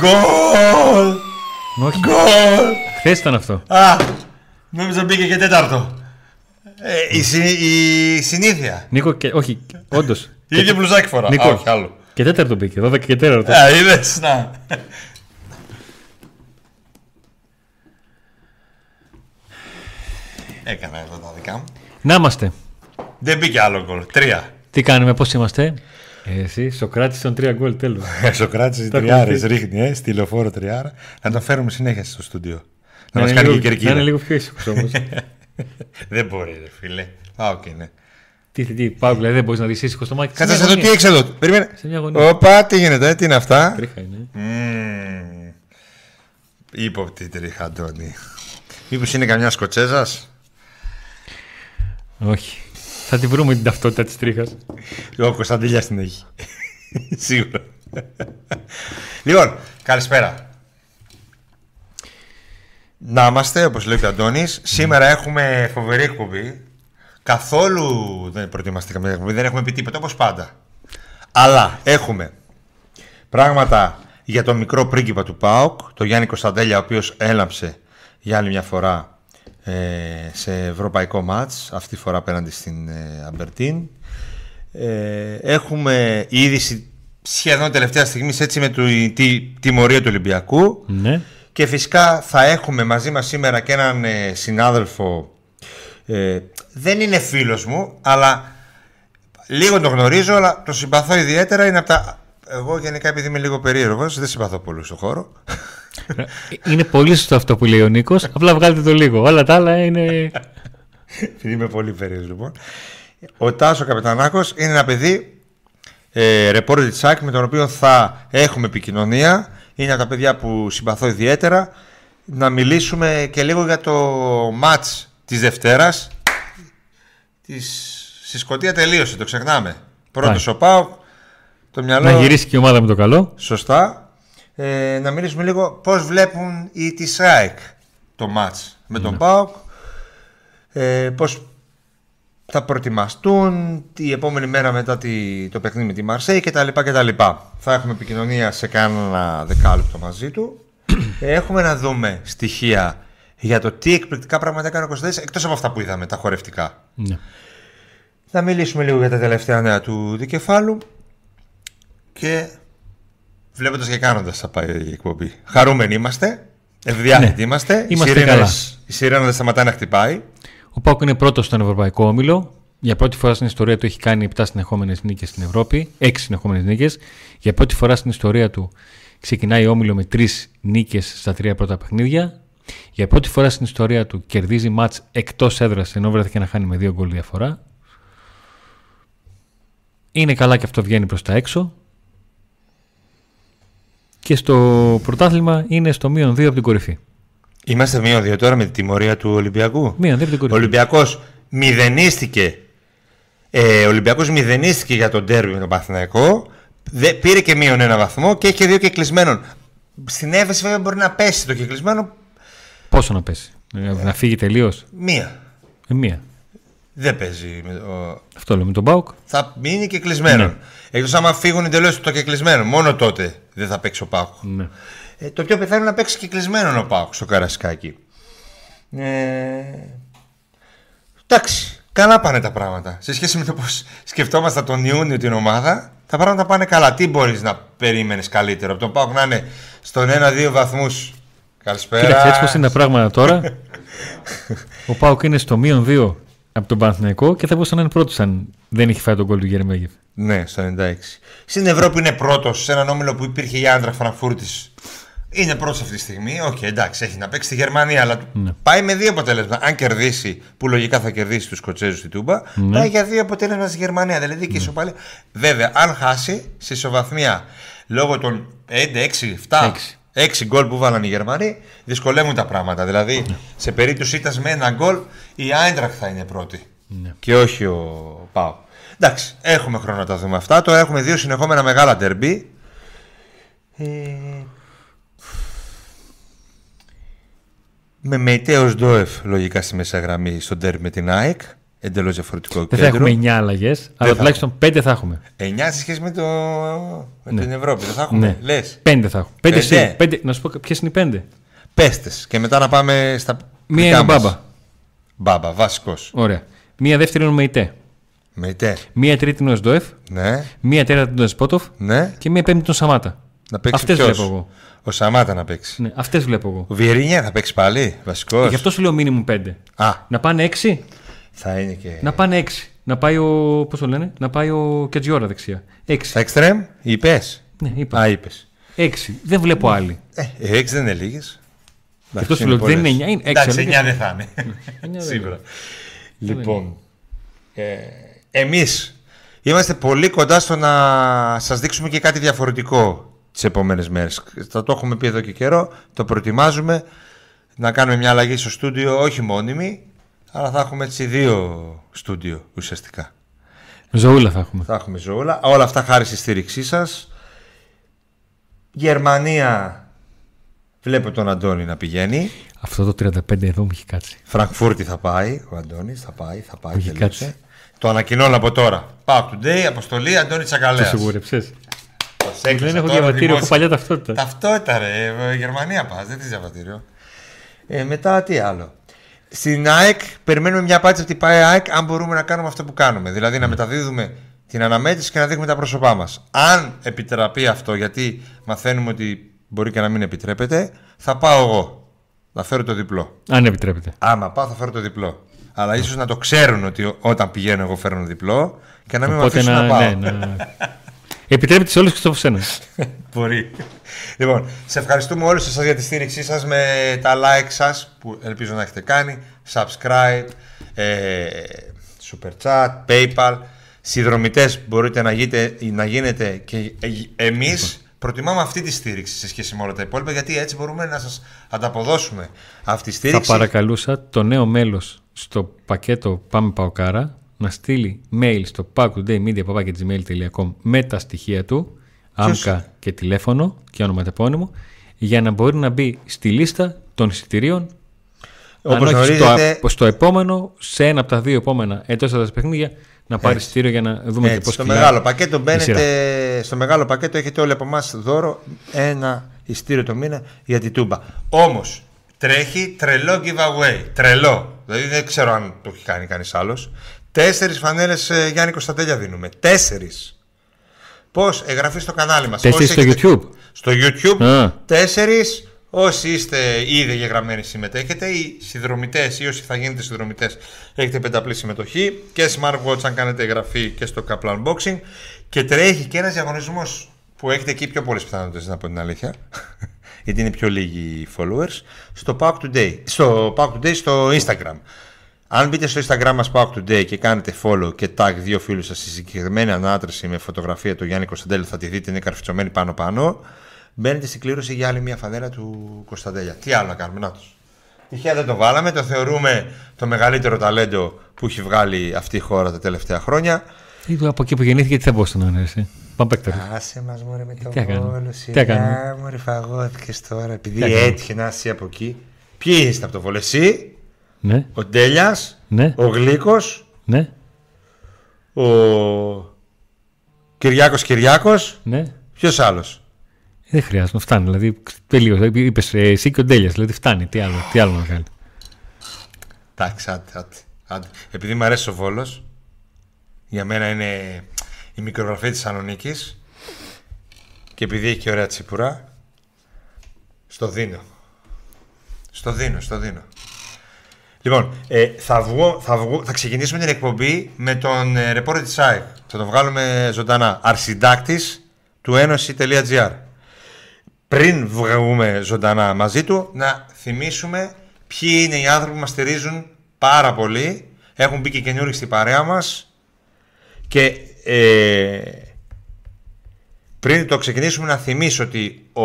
Γκολ! Όχι. Γκολ! Χθες ήταν αυτό. Α, νόμιζα μπήκε και τέταρτο. Ε, η, συ- η συνήθεια. Νίκο, και, όχι, όντως. Η ίδια μπλουζάκι φορά. Νίκο. Α, όχι άλλο. Και τέταρτο μπήκε, 12 και τέταρτο. Α, είδες, να. Έκανα εδώ τα δικά μου. Να είμαστε. Δεν μπήκε άλλο γκολ. Τρία. Τι κάνουμε, πώς είμαστε; Ε, εσύ, Σοκράτης των τρία γκολ, τέλος. Σοκράτης Τα τριάρε ακολουθείς. ρίχνει, ε, στη λεωφόρο τριάρα. Να τον φέρουμε συνέχεια στο στούντιο. Να Να μας είναι κάνει λίγο- και Να είναι κερκίδα. λίγο πιο ήσυχος όμως. Δεν μπορεί, ρε φίλε. Πάω και είναι. τι, τι, τι, πάω, δηλαδή δεν μπορείς να δεις ήσυχο στο μάτι. Κάτσε Σε να μια δω τι γωνία. έχει εδώ. Περίμενε. Σε μια γωνία. Όπα, τι γίνεται, τι είναι αυτά; Τρίχα είναι. Μμμ. Ύποπτη τρίχα, Αντώνη. Μήπως είναι καμιά Σκοτσέζας; Όχι. Θα τη βρούμε την ταυτότητα της τρίχας. Ο Κωνσταντήλιας την έχει. Σίγουρα. λοιπόν, καλησπέρα. Να είμαστε, όπως λέει ο Αντώνης. Σήμερα έχουμε φοβερή εκπομπή. Καθόλου δεν προετοιμαστεί καμία εκπομπή, δεν έχουμε πει τίποτα, όπως πάντα. Αλλά έχουμε πράγματα για τον μικρό πρίγκιπα του ΠΑΟΚ, τον Γιάννη Κωνσταντέλια, ο οποίος έλαμψε για άλλη μια φορά ε, σε ευρωπαϊκό μάτς, αυτή τη φορά απέναντι στην ε, Αμπερτίν. Ε, έχουμε η είδηση σχεδόν τελευταία στιγμή έτσι με τη, τη, τιμωρία του Ολυμπιακού Ναι. και φυσικά θα έχουμε μαζί μας σήμερα και έναν ε, συνάδελφο ε, δεν είναι φίλος μου αλλά λίγο τον γνωρίζω αλλά το συμπαθώ ιδιαίτερα είναι από τα... Εγώ γενικά επειδή είμαι λίγο περίεργος δεν συμπαθώ πολύ στον χώρο Είναι πολύ σωστό αυτό που λέει ο Νίκος. Απλά βγάλετε το λίγο. Όλα τα άλλα είναι. Επειδή είμαι πολύ περίεργος λοιπόν. Ο Τάσος Καπετανάκος είναι ένα παιδί ε, ρεπόρτερ της ΣΑΚ με τον οποίο θα έχουμε επικοινωνία. Είναι από τα παιδιά που συμπαθώ ιδιαίτερα. Να μιλήσουμε και λίγο για το μάτς της Δευτέρας. Της... Στη Σκωτία τελείωσε, το ξεχνάμε. Πρώτος ο ΠΑΟΚ. Το μυαλό... να γυρίσει και η ομάδα με το καλό. Σωστά. Ε, να μιλήσουμε λίγο πώς βλέπουν οι της ΑΕΚ το μάτς με τον ΠΑΟΚ. Ε, πώς θα προετοιμαστούν τη επόμενη μέρα μετά τη, το παιχνίδι με τη Μαρσέη κτλ. κτλ. Θα έχουμε επικοινωνία σε κάνα δεκάλεπτο μαζί του. Ε, έχουμε να δούμε στοιχεία για το τι εκπληκτικά πράγματα έκανε ο Κωνσταντίνης εκτός από αυτά που είδαμε, τα χορευτικά. Ναι. Θα μιλήσουμε λίγο για τα τελευταία νέα του δικεφάλου και βλέποντας και κάνοντας θα πάει η εκπομπή. Χαρούμενοι είμαστε, ευδιάθετοι Ναι. είμαστε. Είμαστε η σιρήνα, καλά. η σιρήνα δεν σταματάει να χτυπάει. Ο Πάουκ είναι πρώτος στον Ευρωπαϊκό Όμιλο. Για πρώτη φορά στην ιστορία του έχει κάνει 7 συνεχόμενες νίκες στην Ευρώπη. 6 συνεχόμενες νίκες. Για πρώτη φορά στην ιστορία του ξεκινάει ο Όμιλο με 3 νίκες στα τρία πρώτα παιχνίδια. Για πρώτη φορά στην ιστορία του κερδίζει μάτς εκτός έδρας ενώ βρέθηκε να χάνει με 2 γκολ διαφορά. Είναι καλά και αυτό βγαίνει προς τα έξω. Και στο πρωτάθλημα είναι στο μείον 2 από την κορυφή. Είμαστε μείον δύο τώρα με τη τιμωρία του Ολυμπιακού. Μείον 2 από την Ο κορυφή. Ολυμπιακός μηδενίστηκε. Ε, ο Ολυμπιακός μηδενίστηκε για τον τέρμι με τον Παθηναϊκό. Δε, πήρε και μείον ένα βαθμό και έχει δύο κεκλεισμένων. Στην έφεση βέβαια μπορεί να πέσει το κεκλεισμένο Πόσο να πέσει. Ε, Να φύγει τελείως; μία. Ε, μία. Δεν παίζει. με το- Αυτό λέω με τον Μπάουκ. θα μείνει και κλεισμένο. Ναι. Εκτός άμα φύγουν εντελώς το κεκλεισμένο. Μόνο τότε δεν θα παίξει ο Πάουκ. Ναι. Ε, το πιο πιθανό είναι να παίξει κεκλεισμένο ο Πάουκ στο Καρασκάκι. Ε, εντάξει, καλά πάνε τα πράγματα. Σε σχέση με το πώς σκεφτόμασταν τον Ιούνιο την ομάδα, τα πράγματα πάνε καλά. Τι μπορείς να περίμενες καλύτερο από τον Πάουκ να είναι στον 1-2 βαθμούς; Καλησπέρα. Κοίταξε, έτσι πως είναι τα πράγματα τώρα. ο ΠΑΟΚ είναι στο μείον 2 από τον Παναθηναϊκό και θα μπορούσε να είναι πρώτο αν δεν είχε φάει το γκολ του Γερεμέγεφ. Ναι, στο 96. Στην Ευρώπη είναι πρώτος σε έναν όμιλο που υπήρχε η Άιντραχτ Φρανκφούρτης. Είναι πρώτος αυτή τη στιγμή. Οκ, εντάξει, έχει να παίξει στη Γερμανία, αλλά Ναι. πάει με δύο αποτέλεσμα. Αν κερδίσει, που λογικά θα κερδίσει τους Σκοτσέζους στη Τούμπα, Ναι. πάει για δύο αποτέλεσμα στη Γερμανία. Δηλαδή και ισοπαλία. Βέβαια, αν χάσει σε ισοβαθμία λόγω των 5, 6, 7. Έξι. 6 γκολ που βάλαν οι Γερμανοί, δυσκολεύουν τα πράγματα. Δηλαδή, Ναι. σε περίπτωση ήταν με ένα γκολ, η Άιντραχ θα είναι πρώτη. Ναι. Και όχι ο Πάο. Εντάξει, έχουμε χρόνο να τα δούμε αυτά. Τώρα έχουμε δύο συνεχόμενα μεγάλα ντερμπι. Ε... Με Μεϊτέος Ντόεφ λογικά στη μέσα γραμμή στο ντερμπι με την ΑΕΚ. Εντελώς διαφορετικό Δεν θα έχουμε 9 αλλαγές, αλλά θα τουλάχιστον 5 θα έχουμε. 9 σε σχέση με, το... με Ναι. την Ευρώπη. Δεν θα έχουμε. Ναι. Λες. 5 θα έχουμε. 5 Πέντε. εσύ. Πέντε. Να σου πω ποιες είναι οι 5. Πέστες. Και μετά να πάμε στα. Μία δικά είναι ο μας. Μπάμπα. Μπάμπα, βασικός. Ωραία. Μία δεύτερη είναι ο Μεϊτέ. Με τε. Μία τρίτη είναι ο Σντοεφ. Ναι, Μία τέταρτη είναι ο Σπότοφ. ναι. Και μία πέμπτη είναι ο Σαμάτα. Να παίξει Αυτές ποιος; βλέπω εγώ. Ο Σαμάτα να παίξει. Ναι, αυτές βλέπω εγώ. Ο Βιερίνια θα παίξει πάλι, βασικός. Γι' αυτό σου λέω μήνυμου 5. Α, Να πάνε 6. Θα είναι και. Να πάνε 6. Να πάει ο. Πώς το λένε, να πάει ο Κετζιόρα δεξιά. 6. Στα εξτρέμ, είπες. Ναι, είπα. Α, είπες. 6. Δεν βλέπω άλλη. Ε, έξι δεν είναι λίγες. Γι' αυτό σου λέω ότι δεν είναι 9, είναι 6. Εντάξει, 9 δεν θα είναι. δεν Σίγουρα. Λοιπόν, ε, εμείς είμαστε πολύ κοντά στο να σας δείξουμε και κάτι διαφορετικό τις επόμενες μέρες. Θα το έχουμε πει εδώ και καιρό, το προετοιμάζουμε να κάνουμε μια αλλαγή στο στούντιο, όχι μόνιμη, αλλά θα έχουμε έτσι δύο στούντιο ουσιαστικά. Ζωούλα θα έχουμε. Θα έχουμε ζωούλα. Όλα αυτά χάρη στη στήριξή σας. Γερμανία, βλέπω τον Αντώνη να πηγαίνει. Αυτό το 35 εδώ μου έχει κάτσει. Φραγκφούρτη θα πάει, ο Αντώνης θα πάει, θα πάει. Έχει τελείωσε. κάτσει. Το ανακοινώνω από τώρα. Πάω today, αποστολή Αντώνη Το Τσακαλέας. σιγουρεψε. Σας έκλεισα Δεν έχω τώρα διαβατήριο, έχω δημόσια. παλιά ταυτότητα. Ταυτότητα ρε, ε, Γερμανία πας, δεν θες διαβατήριο. Ε, μετά τι άλλο; Στην ΑΕΚ περιμένουμε μια απάντηση από την ΠΑΕ ΑΕΚ αν μπορούμε να κάνουμε αυτό που κάνουμε. Δηλαδή να μεταδίδουμε την αναμέτρηση και να δείχνουμε τα πρόσωπά μας. Αν επιτραπεί αυτό, γιατί μαθαίνουμε ότι μπορεί και να μην επιτρέπεται, θα πάω εγώ. Θα φέρω το διπλό. Αν επιτρέπετε. Άμα πάω θα φέρω το διπλό. Αλλά ίσως να το ξέρουν ότι ό- όταν πηγαίνω εγώ φέρνω διπλό και να μην με Οπότε αφήσουν να. να, πάω. ναι, να... Επιτρέπετε σε όλου και στο σένα. Μπορεί. Λοιπόν, σε ευχαριστούμε όλους σας για τη στήριξή σας με τα like σας που ελπίζω να έχετε κάνει, subscribe, ε, super chat, paypal. Συνδρομητές μπορείτε να, γίνετε, να γίνετε και ε, εμείς προτιμάμε αυτή τη στήριξη σε σχέση με όλα τα υπόλοιπα γιατί έτσι μπορούμε να σας ανταποδώσουμε αυτή τη Θα στήριξη. παρακαλούσα το νέο μέλος στο πακέτο Πάμε Παοκάρα να στείλει mail στο packtodaymedia.gmail.com με τα στοιχεία του, Ποιος; άμκα και τηλέφωνο και ονοματεπώνυμο, για να μπορεί να μπει στη λίστα των εισιτηρίων Όπως αν όχι γνωρίζετε- στο, στο επόμενο, σε ένα από τα δύο επόμενα εντό τα παιχνίδια, να πάρει Έτσι. εισιτήριο για να δούμε και Έτσι, πώς στο μεγάλο πακέτο σειρά. μπαίνετε, στο μεγάλο πακέτο έχετε όλοι από εμάς δώρο ένα ειστήριο το μήνα για την τούμπα. Όμως τρέχει τρελό giveaway. Τρελό. Δηλαδή δεν ξέρω αν το έχει κάνει κανείς άλλος. Τέσσερις φανέλες Γιάννη Κωνσταντέλια δίνουμε. Τέσσερις. Πώς, εγγραφή στο κανάλι μας. Τέσσερις στο YouTube. Στο YouTube. Α. Τέσσερις. Όσοι είστε ήδη εγγεγραμμένοι συμμετέχετε, οι συνδρομητές ή όσοι θα γίνετε συνδρομητές έχετε πενταπλή συμμετοχή και smartwatch αν κάνετε εγγραφή και στο Kaplan Unboxing. Και τρέχει και ένας διαγωνισμός που έχετε εκεί πιο πολλές πιθανότητες να πω την αλήθεια. Γιατί είναι πιο λίγοι οι followers. Στο Pack Today. Στο Pack Today στο Instagram. Αν μπείτε στο Instagram μας Pack Today και κάνετε follow και tag δύο φίλους σας στη συγκεκριμένη ανάτρεση με φωτογραφία του Γιάννη Κωνσταντέλη θα τη δείτε είναι καρφιτσωμένη πάνω πάνω μπαίνετε στην κλήρωση για άλλη μια φανέλα του Κωνσταντέλια. Τι άλλο να κάνουμε, να τους. Τυχαία δεν το βάλαμε, το θεωρούμε το μεγαλύτερο ταλέντο που έχει βγάλει αυτή η χώρα τα τελευταία χρόνια. Ή Από εκεί που γεννήθηκε, τι θα μπορούσε να είναι. εσύ; Πάμε παίκτορ. Άσε μας μωρέ με το Τι έκανε; βόλο, Τι σιγά έκανε; μωρέ φαγώθηκες τώρα, επειδή έκανε; έτυχε να είσαι από εκεί. Ποιοι είστε από το βόλο, εσύ, Ναι, ο Ντέλιας, ναι, ο Γλίκος, ναι, ο Κυριάκος Κυριάκος, ναι. ποιος άλλος; Δεν χρειάζεται, φτάνει. Δηλαδή, τελείως. Είπες εσύ και ο Ντέλιας. Δηλαδή, φτάνει. Τι άλλο, τι άλλο να κάνει. Εντάξει, άντε, άντε, άντε. Επειδή μου αρέσει ο Βόλος, για μένα είναι η μικρογραφία της Ανωνίκης και επειδή έχει και ωραία τσίπουρα, στο δίνω. Στο δίνω, στο δίνω. Λοιπόν, ε, θα, βγω, θα, βγω, θα ξεκινήσουμε την εκπομπή με τον ε, ρεπόρτερ της ΑΕΚ. Θα το βγάλουμε ζωντανά. Αρσυντάκτης του ένωση.gr πριν βγούμε ζωντανά μαζί του, να θυμίσουμε ποιοι είναι οι άνθρωποι που μας στηρίζουν πάρα πολύ. Έχουν μπει και καινούργοι στην παρέα μας. Και ε, πριν το ξεκινήσουμε να θυμίσω ότι ο,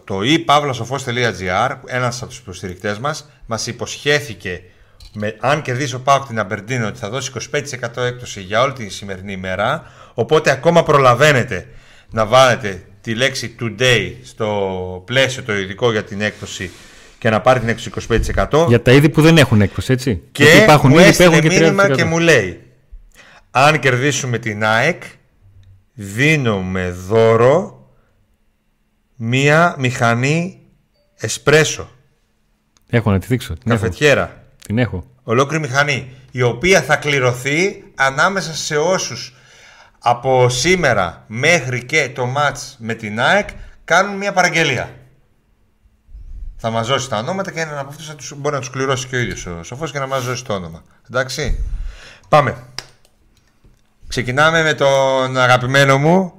το e-pavlasofos.gr, ένας από τους υποστηρικτές μας, μας υποσχέθηκε με, αν κερδίσει ο Πάοκ την Αμπερντίνο ότι θα δώσει 25% έκπτωση για όλη τη σημερινή ημέρα. Οπότε ακόμα προλαβαίνετε να βάλετε τη λέξη today στο πλαίσιο το ειδικό για την έκπτωση και και να πάρει την έξω 25%. Για τα είδη που δεν έχουν έκπτωση, έτσι. Και Γιατί υπάρχουν μου είδη που έστειλε έχουν και μήνυμα 30%. και μου λέει αν κερδίσουμε την ΑΕΚ δίνουμε δώρο μία μηχανή εσπρέσο, Έχω να τη δείξω. Την έχω. καφετιέρα. Την έχω. Ολόκληρη μηχανή, η οποία θα κληρωθεί ανάμεσα σε όσους από σήμερα μέχρι και το μάτς με την ΑΕΚ κάνουν μια παραγγελία. Θα μας δώσει τα ονόματα και έναν από αυτούς θα τους, μπορεί να τους κληρώσει και ο ίδιος ο Σοφός και να μας δώσει το όνομα. Εντάξει. Πάμε. Ξεκινάμε με τον αγαπημένο μου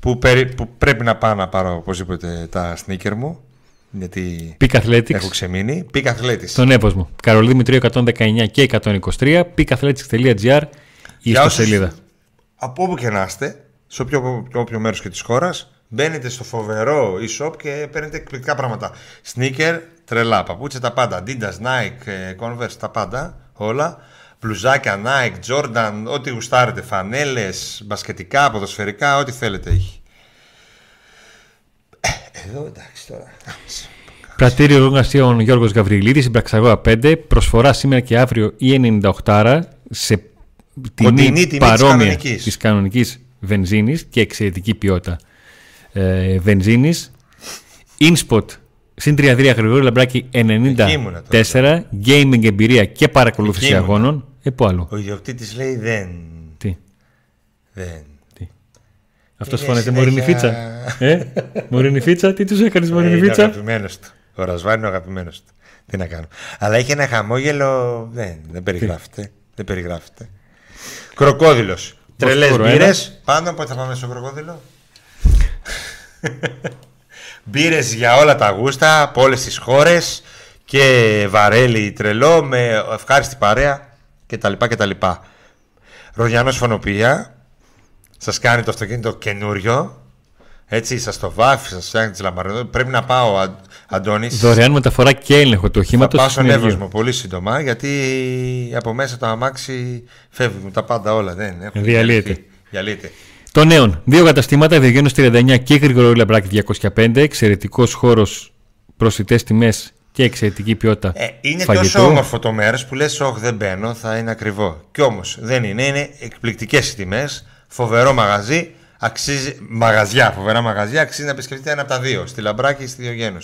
που, περι- που πρέπει να πάω να πάρω οπωσδήποτε τα sneaker μου γιατί Peak Athletics. έχω ξεμείνει. Peak Athletics. Στον έπος μου. Καρολί Δημητρίου 119 και 123. peakathletics.gr η Για όσους- ιστοσελίδα. Από όπου και να είστε, σε όποιο, όποιο μέρος και της χώρας, μπαίνετε στο φοβερό e-shop και παίρνετε εκπληκτικά πράγματα. Sneaker, τρελά, παπούτσια, τα πάντα. Adidas, Nike, ε, Converse, τα πάντα, όλα. Μπλουζάκια, Nike, Jordan, ό,τι γουστάρετε. Φανέλες, μπασκετικά, ποδοσφαιρικά, ό,τι θέλετε έχει. Ε, Εδώ εντάξει τώρα. Πρατήριο εργασιών Γιώργος Γαβριλίδης, Συμπραξαγόρα 5. Προσφορά σήμερα και αύριο η 98 σε Κοντινή τιμή τιμή της παρόμοια κανονικής. της κανονικής βενζίνης και εξαιρετική ποιότητα ε, βενζίνης. InSpot συν 33 Γρηγόρη Λαμπράκη Εκεί ήμουνα 94. Gaming εμπειρία και παρακολούθηση Εκεί ήμουνα. αγώνων. Ε, πού άλλο; Ο ιδιοκτήτης λέει δεν. Τι; Δεν. Αυτός Είναι φώνεται συνέχεια- Μωρινή Φίτσα. Ε, Μωρινή Φίτσα, τι τους έκανες Ε, Μωρινή είναι ο Φίτσα. αγαπημένος του. Ο Ρασβάν είναι ο αγαπημένος του. Τι να κάνω. Αλλά έχει ένα χαμόγελο. Δεν, δεν περιγράφεται. Δεν περιγράφεται. Κροκόδηλος. Τρελές Βοσφόρο μπύρες. ένα. Πάνω, πότε θα πάμε στο κροκόδηλο. μπύρες για όλα τα γούστα, από όλες τις χώρες. Και βαρέλι τρελό με ευχάριστη παρέα κτλ. κτλ. Ρογιάνος Φωνοπία. Σας κάνει το αυτοκίνητο καινούριο. Έτσι, σας το βάφει, σας φτιάχνει τις λαμπαρδό. Πρέπει να πάω, Αν- Αντώνης. Δωρεάν μεταφορά και έλεγχο του Θα οχήματο. πάω στον Εύωσμο πολύ σύντομα, γιατί από μέσα το αμάξι φεύγουν τα πάντα όλα. Δεν έχουν Διαλύεται. διαλυθεί. Διαλύεται. Το νέον. Δύο καταστήματα, Ευγένιο 39 και Γρηγορό Λαμπράκη 205. Εξαιρετικός χώρος, προσιτέ τιμές και εξαιρετική ποιότητα. Ε, είναι φαγητού. τόσο όμορφο το μέρος που λες: Όχι, δεν μπαίνω, θα είναι ακριβό. Κι όμως δεν είναι. Είναι εκπληκτικές οι τιμές. Φοβερό μαγαζί. Αξίζει, μαγαζιά, φοβερά μαγαζιά. Αξίζει να επισκεφτείτε ένα από τα δύο. Στη Λαμπράκη ή στη Διογένου.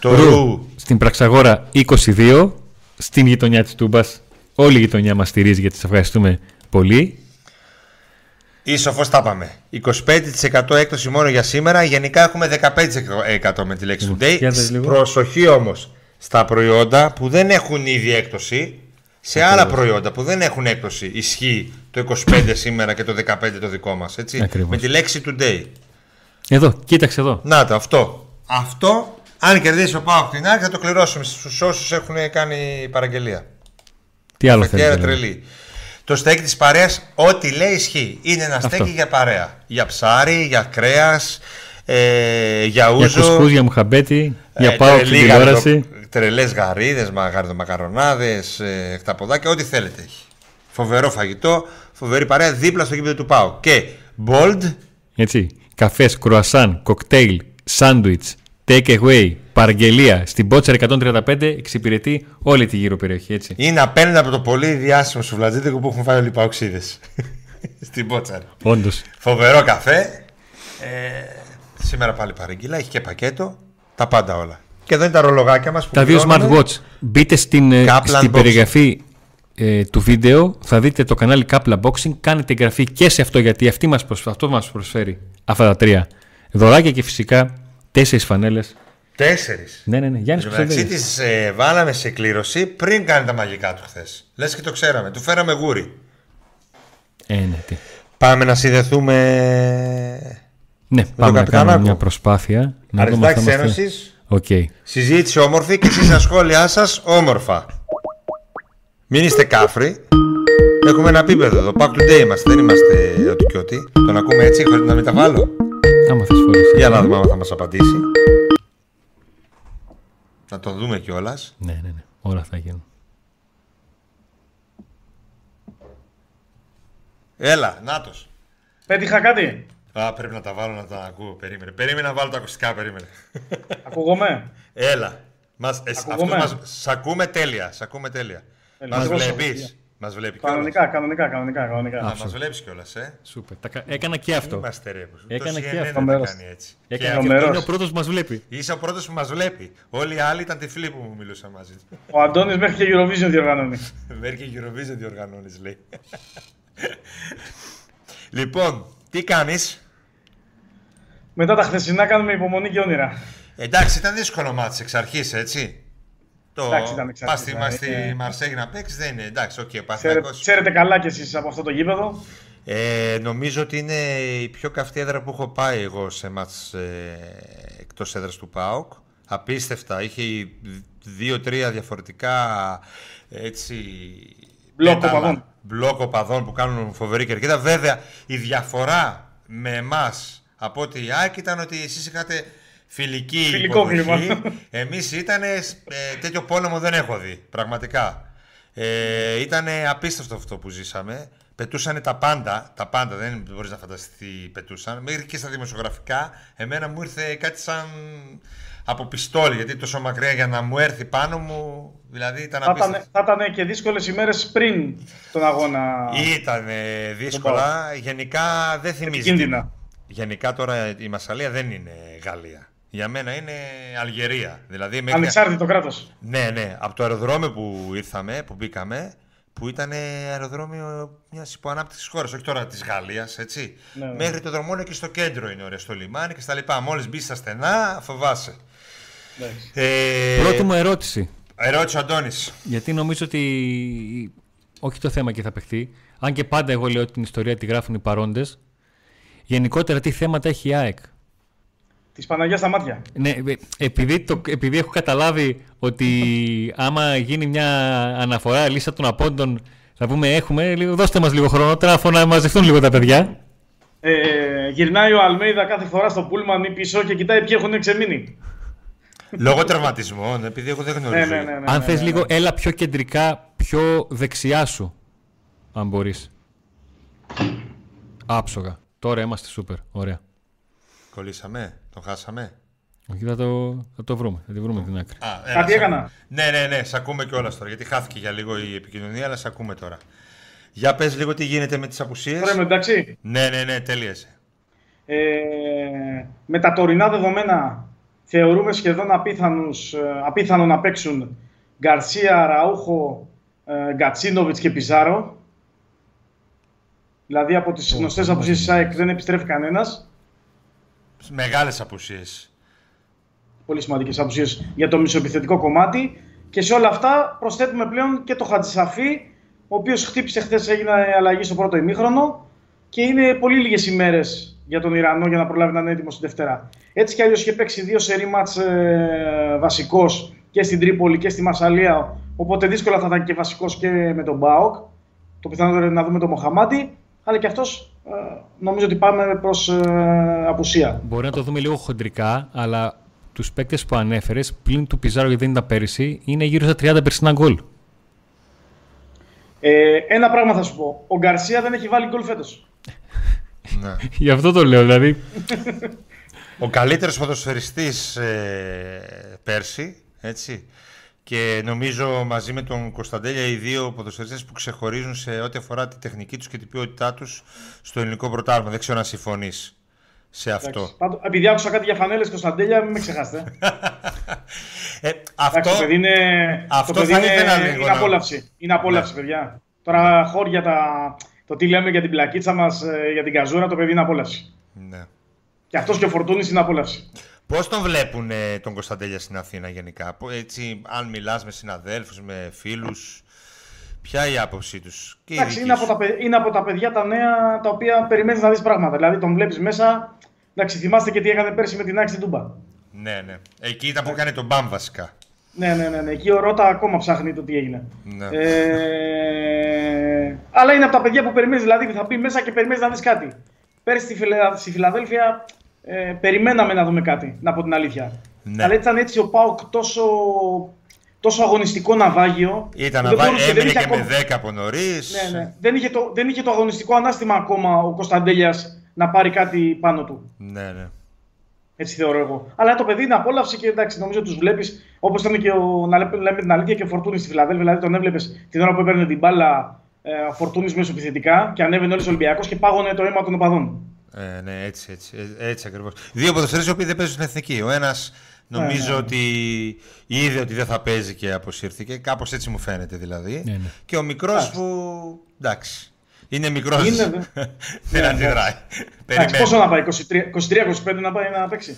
Το Ρου, Ρου. Στην Πραξαγόρα 22, στην γειτονιά της Τούμπας. Όλη η γειτονιά μας στηρίζει γιατί σας ευχαριστούμε πολύ. Ή σοφός τα είπαμε. 25% έκπτωση μόνο για σήμερα. Γενικά έχουμε 15% με τη λέξη today. για δες λίγο. Προσοχή όμως στα προϊόντα που δεν έχουν ήδη έκπτωση. Σε άλλα προϊόντα που δεν έχουν έκπτωση ισχύει το 25 σήμερα και το 15 το δικό μας. Ακριβώς. Με τη λέξη today. Εδώ, κοίταξε εδώ. Να το, αυτό. Αυτό, αν κερδίσει ο Πάοκ την άκρη, θα το κληρώσουμε στους όσους έχουν κάνει παραγγελία. Τι άλλο Φετιέρα θέλετε. λέμε. τρελή. Το στέκι της παρέας, ό,τι λέει ισχύει. Είναι ένα Αυτό. στέκι για παρέα. Για ψάρι, για κρέας, ε, για Για ούζο. κουσκούς, για μουχαμπέτη, ε, για πάω στην τηλεόραση. Τρελές γαρίδες, μακαρονάδε, ε, χταποδάκια, ό,τι θέλετε έχει. Φοβερό φαγητό, φοβερή παρέα δίπλα στο γήπεδο του Πάου. Και bold, Έτσι. Καφές, κρουασάν, κοκτέιλ, σάντουιτς, take away, παραγγελία. Στην Πότσερ 135 εξυπηρετεί όλη τη γύρω περιοχή. Έτσι. είναι απέναντι από το πολύ διάσημο σουβλατζίδικο που έχουν φάει όλοι οι Παοξίδες. Στην Πότσαρη. Όντως. Φοβερό καφέ. Ε, σήμερα πάλι παρήγγειλα, έχει και πακέτο. Τα πάντα όλα. Και εδώ είναι τα ρολογάκια μας που Τα δύο πληρώνουμε. smartwatch. Μπείτε στην, ε, Kaplan στην Boxing. περιγραφή ε, του βίντεο, θα δείτε το κανάλι Kapla Boxing. Κάνετε εγγραφή και σε αυτό γιατί αυτή μας προσ... αυτό μας προσφέρει αυτά τα τρία δωράκια και φυσικά τέσσερις φανέλες. Τέσσερις. Ναι, ναι, ναι. Γιάννης Στο μεταξύ Κωνσταντέλης. τις ε, βάλαμε σε κλήρωση πριν κάνει τα μαγικά του χθες. Λες και το ξέραμε. Του φέραμε γούρι. Ε, ναι, τι. Πάμε να συνδεθούμε. Ναι πάμε να κάνουμε Καπιτανάκο. μια προσπάθεια. Να δούμε Αριστάκης αν θα είμαστε- Ένωσης. Οκ. Συζήτηση όμορφη και εσείς στα σχόλιά σας όμορφα. Μην είστε κάφροι. Έχουμε ένα επίπεδο εδώ. Back to day είμαστε. Δεν είμαστε ό,τι και ό,τι. Τον ακούμε έτσι, χωρίς να μεταβάλω. Άμα θες φορές. Για να δούμε αν θα μας απαντήσει. Να τον δούμε κιόλας. Ναι, ναι, ναι. Όλα θα γίνουν. Έλα, νάτος. Πέτυχα κάτι; Α, πρέπει να τα βάλω να τα ακούω. Περίμενε. Περίμενε να βάλω τα ακουστικά, περίμενε. Ακούγομαι; Έλα. Μας, ε, Ακούγομαι; αυτό μας, σ' ακούμε τέλεια. Σ' ακούμε τέλεια. Τέλεια. Μας Τόσο, βλέπεις. παιδιά. Μας βλέπει κιόλας. Κανονικά, κανονικά, κανονικά. κανονικά. Α, μας βλέπεις κιόλας, ε. Σούπερ. Τα κα- Έκανα και αυτό. Είμαστε ρε. Έκανα Το και CNN αυτό. δεν Μέρος. κάνει έτσι. Έκανα Και και Τρομερός. αυτό. Είναι ο πρώτος που μας βλέπει. Είσαι ο πρώτος που μας βλέπει. Όλοι οι άλλοι ήταν τυφλοί που μου μιλούσαν μαζί. Ο Αντώνης μέχρι και Eurovision διοργανώνει. Μέχρι και Eurovision διοργανώνεις, λέει. λοιπόν, τι κάνεις; Μετά τα χθεσινά κάνουμε υπομονή και όνειρα. Εντάξει, ήταν δύσκολο ματς εξ αρχής, έτσι. Το Εντάξει, ήταν εξ πας αρχής, στη, δηλαδή, μας στη ε. Μαρσέγη να παίξεις δεν είναι. Εντάξει, οκ, ο Ξέρετε, Παναθηναϊκός- ξέρετε καλά κι εσείς από αυτό το γήπεδο. Ε, νομίζω ότι είναι η πιο καυτή έδρα που έχω πάει εγώ σε ματς ε, εκτός έδρας του ΠΑΟΚ. Απίστευτα. Είχε δύο-τρία διαφορετικά έτσι, Μπλοκ πέταλα, οπαδών. μπλοκ οπαδών που κάνουν φοβερή κερκίδα. Βέβαια, η διαφορά με εμάς από ότι η ΑΕΚ ήταν ότι εσείς είχατε φιλική Φιλικό υποδοχή. κλίμα. Εμείς ήταν τέτοιο πόλεμο δεν έχω δει, πραγματικά. Ε, ήταν απίστευτο αυτό που ζήσαμε. Πετούσαν τα πάντα, τα πάντα, δεν μπορείς να φανταστείς τι πετούσαν. Μέχρι και στα δημοσιογραφικά, εμένα μου ήρθε κάτι σαν από πιστόλι, γιατί τόσο μακριά για να μου έρθει πάνω μου, δηλαδή ήταν Θα ήταν, απίστευτο. θα ήταν και δύσκολες ημέρες πριν τον αγώνα. Ήταν ε, δύσκολα, γενικά δεν θυμίζει. Επικίνδυνα. Γενικά τώρα η Μασαλία δεν είναι Γαλλία. Για μένα είναι Αλγερία. Δηλαδή μέχρι... Ανεξάρτητο κράτος. Ναι, ναι. Από το αεροδρόμιο που ήρθαμε, που μπήκαμε, που ήταν αεροδρόμιο μιας υποανάπτυξης χώρας, όχι τώρα της Γαλλίας, έτσι. Ναι, ναι. Μέχρι το δρομόνιο και στο κέντρο είναι ωραία, στο λιμάνι και στα λοιπά. Μόλις μπει στα στενά, φοβάσαι. Εντάξει. Ε, Πρώτη μου ερώτηση. Ερώτηση ο Αντώνης. Γιατί νομίζω ότι. Όχι το θέμα και θα παιχτεί. Αν και πάντα εγώ λέω ότι την ιστορία τη γράφουν οι παρόντες. Γενικότερα τι θέματα έχει η ΑΕΚ; Της Παναγιάς στα μάτια. Ναι, ε, επειδή, το, επειδή έχω καταλάβει ότι άμα γίνει μια αναφορά λίστα των απόντων θα πούμε έχουμε, λίγο, δώστε μας λίγο χρόνο τώρα αφού να μαζευτούν λίγο τα παιδιά. Ε, γυρνάει ο Αλμέιδα κάθε φορά στο πούλμαν ή πίσω και κοιτάει ποιοι έχουν ξεμείνει. Λόγω τραυματισμών, επειδή εγώ δεν γνωρίζω. Ναι, ναι, ναι, ναι, αν ναι, θες ναι, λίγο ναι. έλα πιο κεντρικά, πιο δεξιά σου, αν μπορείς. Άψογα. Τώρα είμαστε σούπερ. Ωραία. Κολλήσαμε, τον χάσαμε; Όχι, θα το, θα το βρούμε. Θα τη βρούμε την άκρη. Α, έλα, Κάτι σ' έκανα. ακού- Ναι, ναι, ναι, σε ακούμε κιόλας τώρα. Γιατί χάθηκε για λίγο η επικοινωνία, αλλά σε ακούμε τώρα. Για πες λίγο τι γίνεται με τις απουσίες. Τώρα είμαι εντάξει. Ναι, ναι, ναι, τέλειωσε. Ε, με τα τωρινά δεδομένα θεωρούμε σχεδόν απίθανους, ε, απίθανο να παίξουν Γκαρσία, Ραούχο, ε, Γκατσίνοβιτς και Πιζάρο. Δηλαδή από τις γνωστές απουσίες της ΑΕΚ δεν επιστρέφει κανένας. Μεγάλες απουσίες. Πολύ σημαντικές απουσίες για το μισοεπιθετικό κομμάτι. Και σε όλα αυτά προσθέτουμε πλέον και το Χατζησαφή, ο οποίος χτύπησε χθες, έγινε αλλαγή στο πρώτο ημίχρονο και είναι πολύ λίγες ημέρες για τον Ιρανό για να προλάβει να είναι έτοιμος στη Δευτέρα. Έτσι κι αλλιώς είχε παίξει δύο σερή μάτς ε, βασικός και στην Τρίπολη και στη Μασαλία, οπότε δύσκολα θα ήταν και βασικός και με τον Μπάοκ. Το πιθανότερο είναι να δούμε τον Μοχαμάτι, αλλά και αυτός ε, νομίζω ότι πάμε προς ε, απουσία. Μπορεί να το δούμε λίγο χοντρικά, αλλά τους παίκτες που ανέφερες, πλην του Πιζάρο γιατί δεν ήταν πέρυσι, είναι γύρω στα 30 περσινά γκολ. Ε, ένα πράγμα θα σου πω. Ο Γκαρσία δεν έχει βάλει γκολ φέτος. ναι. Γι' αυτό το λέω, δηλαδή. Ο καλύτερος ποδοσφαιριστής ε, πέρσι, έτσι. Και νομίζω μαζί με τον Κωνσταντέλια οι δύο ποδοσφαιριστές που ξεχωρίζουν σε ό,τι αφορά τη τεχνική τους και την ποιότητά τους στο ελληνικό πρωτάθλημα. Δεν ξέρω αν συμφωνείς σε αυτό. Εντάξει. Πάντως, επειδή άκουσα κάτι για φανέλες Κωνσταντέλια, μην με ξεχάσετε. Ε, αυτό Εντάξει, το παιδί είναι, αυτό το παιδί θα είναι, ήθελα λίγο είναι να- απόλαυση. Είναι απόλαυση, παιδιά. Τώρα χώρια τα, το τι λέμε για την πλακίτσα μας, ε, για την καζούρα, το παιδί είναι απόλαυση. ναι. Και αυτός και ο Φορτούνης είναι απόλαυση. Πώς τον βλέπουν ε, τον Κωνσταντέλια στην Αθήνα γενικά, Πο- έτσι, αν μιλάς με συναδέλφους, με φίλους, ποια η άποψή τους; Και η Εντάξει, δική είναι σου. από, τα, παι- είναι από τα παιδιά τα νέα τα οποία περιμένεις να δεις πράγματα. Δηλαδή τον βλέπεις μέσα, εντάξει, θυμάστε και τι έκανε πέρσι με την Άκη στην Τούμπα. Ναι, ναι. Εκεί ήταν που έκανε τον μπαμ βασικά. Ναι, ναι, ναι, ναι. Εκεί ο Ρώτα ακόμα ψάχνει το τι έγινε. Ναι. Ε, αλλά είναι από τα παιδιά που περιμένεις, δηλαδή θα πει μέσα και περιμένεις να δεις κάτι. Πέρσι στη, Φιλα... στη Φιλαδέλφια ε, περιμέναμε να δούμε κάτι, να πω την αλήθεια. Ναι. Αλλά ήταν έτσι ο Πάουκ τόσο, τόσο αγωνιστικό ναυάγιο. Ήταν που να δεν βάλει, μπορούσε, δεν έμεινε είχε και με ακόμα- 10 από νωρίς. Ναι, ναι. Δεν, είχε το, δεν είχε το αγωνιστικό ανάστημα ακόμα ο Κωνσταντέλιας να πάρει κάτι πάνω του. ναι, ναι. Έτσι θεωρώ εγώ. Αλλά το παιδί είναι απόλαυση και εντάξει, νομίζω τους βλέπεις όπως ήταν και ο, να λέμε την αλήθεια και ο Φορτούνης στη Φιλαδέλφια. Δηλαδή τον έβλεπες την ώρα που έπαιρνε την μπάλα ε, Φορτούνης μέσω επιθετικά και ανέβαινε όλος ο Ολυμπιακός και πάγωνε το αίμα των οπαδών. Ε, ναι, έτσι, έτσι, ε, έτσι ακριβώς. Δύο ποδοσφαίρες οι οποίοι δεν παίζουν στην εθνική. Ο ένας νομίζω ναι, ναι. ότι είδε ότι δεν θα παίζει και αποσύρθηκε. Κάπως έτσι μου φαίνεται δηλαδή. Ναι, ναι. Και ο μικρός που. εντάξει. Είναι μικρός. δεν αντιδράει. Πόσο να πάει, 23-25 να πάει να παίξει;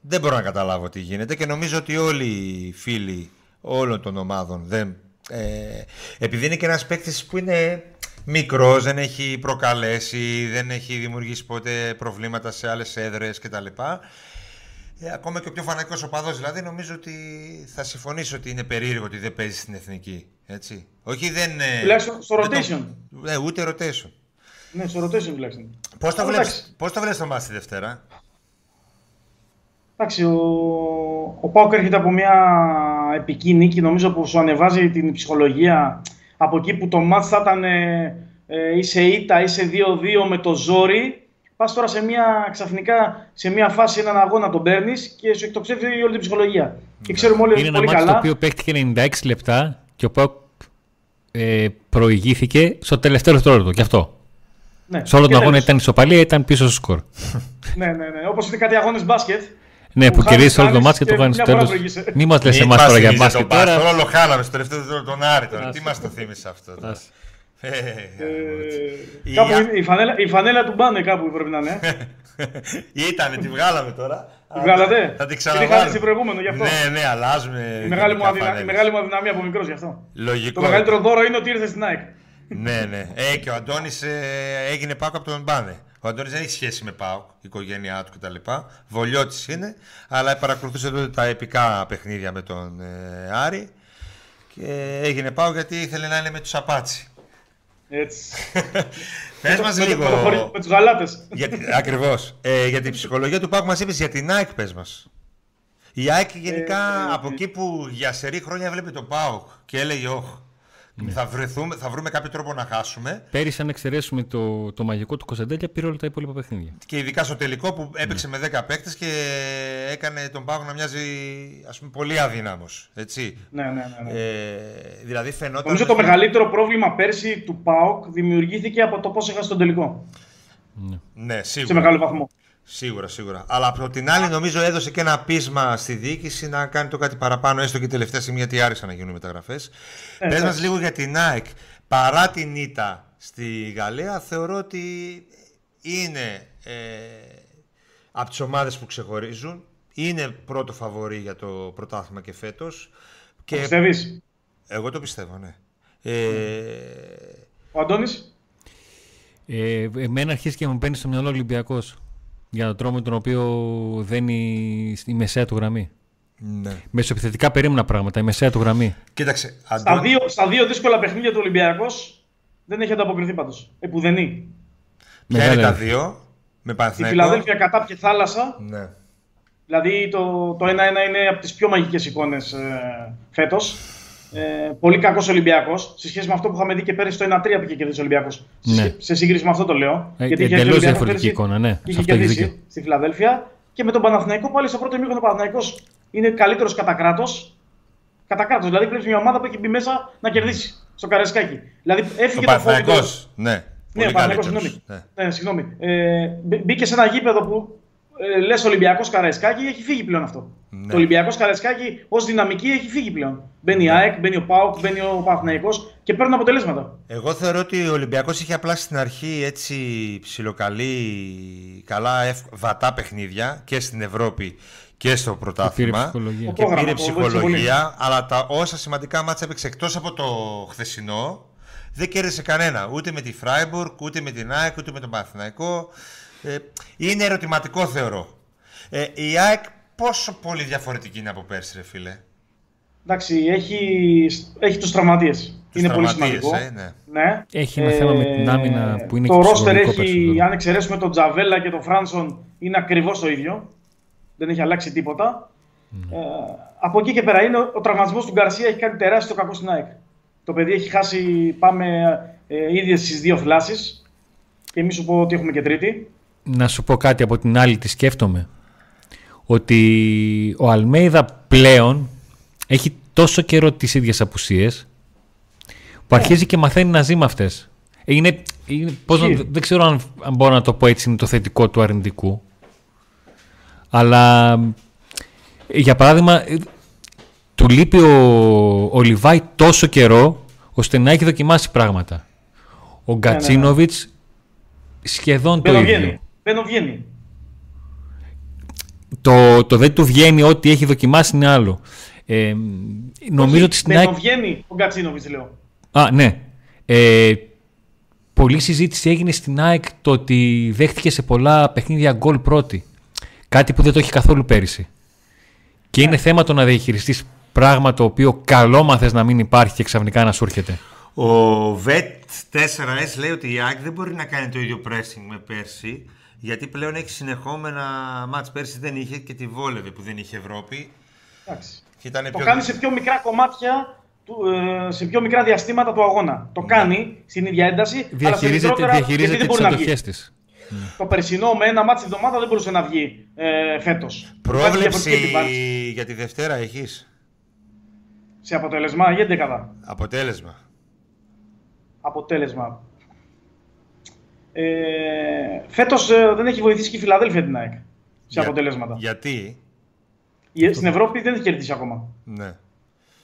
Δεν μπορώ να καταλάβω τι γίνεται και νομίζω ότι όλοι οι φίλοι όλων των ομάδων δεν. Ε, επειδή είναι και ένας παίκτης που είναι μικρός, δεν έχει προκαλέσει, δεν έχει δημιουργήσει ποτέ προβλήματα σε άλλες έδρες κτλ. Ε, ακόμα και ο πιο φανατικός οπαδό δηλαδή νομίζω ότι θα συμφωνήσει ότι είναι περίεργο ότι δεν παίζει στην εθνική. Έτσι. Όχι, δεν. Τουλάχιστον στο rotation. Το... Ε, ούτε rotation. Ναι, στο rotation τουλάχιστον. Πώς τα βλέπει πώς τα βλέπεις το μάτι τη Δευτέρα; Εντάξει, ο, ο Πάουκ έρχεται από μια επική νίκη, νομίζω που σου ανεβάζει την ψυχολογία από εκεί που το μάτς θα ήταν ε, ε, είσαι ήττα, είσαι 2-2 με το ζόρι Πας τώρα σε μια, ξαφνικά σε μια φάση έναν αγώνα τον παίρνεις και σου εκτοξεύει όλη την ψυχολογία. Και ξέρουμε όλοι Είναι πολύ ένα καλά. το οποίο παίχτηκε 96 λεπτά και ο Πάοκ ε, προηγήθηκε στο τελευταίο δευτερόλεπτο. Γι' αυτό. Ναι. Σε όλο τον αγώνα ήταν ισοπαλία, ήταν πίσω στο σκορ. ναι, ναι, ναι. Όπως είναι κάτι αγώνες μπάσκετ. Ναι, που, που κερδίσει όλο το μάτι και το κάνει στο τέλος. Μη μας λες εμάς τώρα για μπάσκετ. Τώρα όλο χάλαμε στο τελευταίο δευτερόλεπτο τον Άρη. Τι μας το θύμισε αυτό. Ε, η, φανέλα, η φανέλα του μπάνε κάπου πρέπει να είναι. Ήτανε, τη βγάλαμε τώρα. Τη βγάλατε; Θα την ξαναβάλουμε. Την προηγούμενο γι' αυτό. Ναι, ναι, αλλάζουμε. Η μεγάλη, μου, αδυνα... η μεγάλη μου αδυναμία από μικρός γι' αυτό. Λογικό. Το μεγαλύτερο δώρο είναι ότι ήρθε στην ΑΕΚ. ναι, ναι. Ε, και ο Αντώνης ε, έγινε Πάοκ από τον Μπάνε. Ο Αντώνη δεν έχει σχέση με Πάοκ, η οικογένειά του κτλ. Βολιώτης είναι, αλλά παρακολουθούσε τότε τα επικά παιχνίδια με τον ε, Άρη. Και έγινε Πάοκ γιατί ήθελε να είναι με τους Απάτσι. Έτσι. Πες μας λίγο. Με τους γαλάτες. Ακριβώς. Ε, για την ψυχολογία του Πάουκ μας είπες για την ΑΕΚ, πες μας. Η ΑΕΚ γενικά ε, από εκεί που για σερή χρόνια βλέπει τον Πάουκ και έλεγε Όχι, ναι. Θα, βρεθούμε, θα βρούμε κάποιο τρόπο να χάσουμε. Πέρυσι, αν εξαιρέσουμε το, το μαγικό του Κωνσταντέλια, πήρε όλα τα υπόλοιπα παιχνίδια. Και ειδικά στο τελικό που έπαιξε ναι. με 10 παίκτες και έκανε τον Πάγο να μοιάζει ας πούμε, πολύ αδύναμος. Έτσι. Ναι, ναι, ναι. ναι. Ε, δηλαδή φαινόταν. Νομίζω το μεγαλύτερο πρόβλημα πέρσι του ΠΑΟΚ δημιουργήθηκε από το πώς έχασε τον τελικό. Ναι, ναι σίγουρα. Σε μεγάλο βαθμό. Σίγουρα, σίγουρα. Αλλά από την άλλη, νομίζω έδωσε και ένα πείσμα στη διοίκηση να κάνει το κάτι παραπάνω, έστω και τελευταία στιγμή, γιατί άρχισαν να γίνουν μεταγραφές. Ε, Πες μας λίγο για την ΑΕΚ. Παρά την ήττα στη Γαλλία, θεωρώ ότι είναι ε, από τις ομάδες που ξεχωρίζουν. Είναι πρώτο φαβορή για το πρωτάθλημα και φέτος. Και... Πιστεύεις; Εγώ το πιστεύω, ναι. Ε... Ο Αντώνης; Ε, εμένα αρχίζει και μου μπαίνει στο μυαλό Ολυμπιακός για τον τρόπο με τον οποίο δένει η μεσαία του γραμμή. Ναι. Μεσοεπιθετικά περίμενα πράγματα, η μεσαία του γραμμή. Κοίταξε. Αντώ... Στα, δύο, στα δύο δύσκολα παιχνίδια του Ολυμπιακός δεν έχει ανταποκριθεί πάντως. Επουδενή. Ποια είναι τα δύο, με Η Φιλαδέλφια κατά και θάλασσα. Ναι. Δηλαδή το, το 1-1 είναι από τις πιο μαγικές εικόνες ε, φέτος. Ε, πολύ κακός Ολυμπιακός σε σχέση με αυτό που είχαμε δει και πέρυσι το 1-3 που είχε κερδίσει ο Ολυμπιακός. Ναι. Σε, σύγκριση με αυτό το λέω. Ε, γιατί είχε εντελώς διαφορετική εικόνα, ναι. Είχε κερδίσει στη Φιλαδέλφια και με τον Παναθηναϊκό πάλι στο πρώτο μήκο ο Παναθηναϊκός είναι καλύτερος κατά κράτος. Κατά κράτος. Δηλαδή πρέπει μια ομάδα που έχει μπει μέσα να κερδίσει στο Καρεσκάκι. Δηλαδή έφυγε το Παναθηναϊκός. Ναι. Ναι, ο συγγνώμη. Ναι. Ναι, συγγνώμη. Ε, μπήκε σε ένα γήπεδο που ε, λες Ολυμπιακός Καραϊσκάκη, έχει φύγει πλέον αυτό. Ναι. Το Ολυμπιακός Καραϊσκάκη ως δυναμική έχει φύγει πλέον. Μπαίνει η ναι. ΑΕΚ, μπαίνει ο Πάουκ, μπαίνει ο Παναθναϊκό και παίρνουν αποτελέσματα. Εγώ θεωρώ ότι ο Ολυμπιακός είχε απλά στην αρχή έτσι ψιλοκαλή, καλά βατά παιχνίδια και στην Ευρώπη και στο πρωτάθλημα. Και πήρε ψυχολογία. αλλά τα όσα σημαντικά μάτσα έπαιξε εκτός από το χθεσινό δεν κέρδισε κανένα. Ούτε με τη Φράιμπουργκ, ούτε με την ΑΕΚ, ούτε με τον Παναθηναϊκό. Ε, είναι ερωτηματικό θεωρώ. Ε, η ΑΕΚ πόσο πολύ διαφορετική είναι από πέρσι, ρε φίλε. Εντάξει, έχει, έχει τους τραυματίες. Είναι πολύ σημαντικό. Ε, ναι. ναι. Έχει ένα θέμα με την άμυνα που είναι το και Το ρόστερ έχει, αν εξαιρέσουμε τον Τζαβέλα και τον Φράνσον, είναι ακριβώς το ίδιο. Δεν έχει αλλάξει τίποτα. Ε, από εκεί και πέρα είναι ο, ο τραυματισμός του Γκαρσία έχει κάνει τεράστιο κακό στην ΑΕΚ. Το παιδί έχει χάσει, πάμε ε, ήδη στις δύο θλάσει. Και εμείς σου πω ότι έχουμε και τρίτη να σου πω κάτι από την άλλη τι σκέφτομαι. ότι ο Αλμέιδα πλέον έχει τόσο καιρό τις ίδιες απουσίες που αρχίζει και μαθαίνει να ζει με αυτές. Είναι, είναι, πώς να, δεν ξέρω αν, αν μπορώ να το πω έτσι είναι το θετικό του αρνητικού. Αλλά για παράδειγμα του λείπει ο, ο Λιβάη τόσο καιρό ώστε να έχει δοκιμάσει πράγματα. Ο ναι, Γκατσίνοβιτς σχεδόν το ίδιο. Μπαίνω βγαίνει. Το, το δεν του βγαίνει ό,τι έχει δοκιμάσει είναι άλλο. Ε, νομίζω ότι στην ΑΕΚ... βγαίνει ο Γκατσίνοβιτς λέω. Α, ναι. Ε, πολλή συζήτηση έγινε στην ΑΕΚ το ότι δέχτηκε σε πολλά παιχνίδια γκολ πρώτη. Κάτι που δεν το έχει καθόλου πέρυσι. Και είναι ναι. θέμα το να διαχειριστείς πράγμα το οποίο καλό μαθες να μην υπάρχει και ξαφνικά να σου έρχεται. Ο vet 4S λέει ότι η ΑΕΚ δεν μπορεί να κάνει το ίδιο pressing με πέρσι γιατί πλέον έχει συνεχόμενα μάτς. Πέρσι δεν είχε και τη βόλευε που δεν είχε Ευρώπη. Εντάξει. το κάνει σε πιο μικρά κομμάτια ε, σε πιο μικρά διαστήματα του αγώνα. Το ναι. κάνει στην ίδια ένταση, διαχειρίζεται, αλλά σε διαχειρίζεται τις αντοχές της. Το περσινό με ένα μάτι εβδομάδα δεν μπορούσε να βγει ε, φέτος. Πρόβλεψη για τη Δευτέρα έχεις; Σε αποτέλεσμα ή εντεκάδα. Αποτέλεσμα. Αποτέλεσμα. Ε, φέτος ε, δεν έχει βοηθήσει και η Φιλαδέλφια την ΑΕΚ σε αποτελέσματα. Γιατί; Στην Ευρώπη δεν έχει κερδίσει ακόμα. Ναι.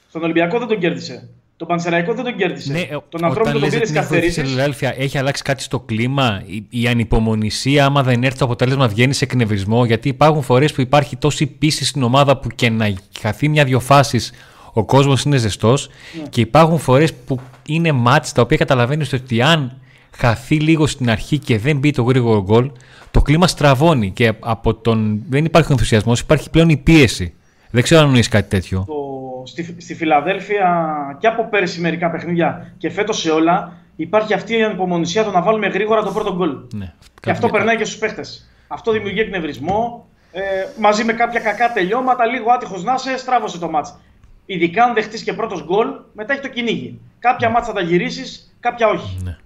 Στον Ολυμπιακό δεν τον κέρδισε. Τον Πανσεραϊκό δεν τον κέρδισε. Ναι, τον ανθρώπινο τον πήρε καθυστερήσεις. έχει αλλάξει κάτι στο κλίμα. Η, η ανυπομονησία, άμα δεν έρθει το αποτέλεσμα, βγαίνει σε εκνευρισμό. Γιατί υπάρχουν φορές που υπάρχει τόση πίστη στην ομάδα που και να χαθεί μια-δυο φάσεις ο κόσμος είναι ζεστός. Ναι. Και υπάρχουν φορές που είναι μάτς τα οποία καταλαβαίνεις ότι αν χαθεί λίγο στην αρχή και δεν μπει το γρήγορο γκολ, το κλίμα στραβώνει και από τον... δεν υπάρχει ενθουσιασμός, υπάρχει πλέον η πίεση. Δεν ξέρω αν νοεί κάτι τέτοιο. Το στη, στη Φιλαδέλφια και από πέρυσι μερικά παιχνίδια και φέτος σε όλα υπάρχει αυτή η ανυπομονησία το να βάλουμε γρήγορα το πρώτο γκολ. Ναι, και αυτό περνάει και στους παίχτε. Αυτό δημιουργεί εκνευρισμό. Ε, μαζί με κάποια κακά τελειώματα, λίγο άτυχος να είσαι, στράβωσε το μάτς. Ειδικά αν δεχτείς και πρώτος γκολ, μετά έχει το κυνήγι. Κάποια μάτσα θα τα γυρίσεις, κάποια όχι. Ναι.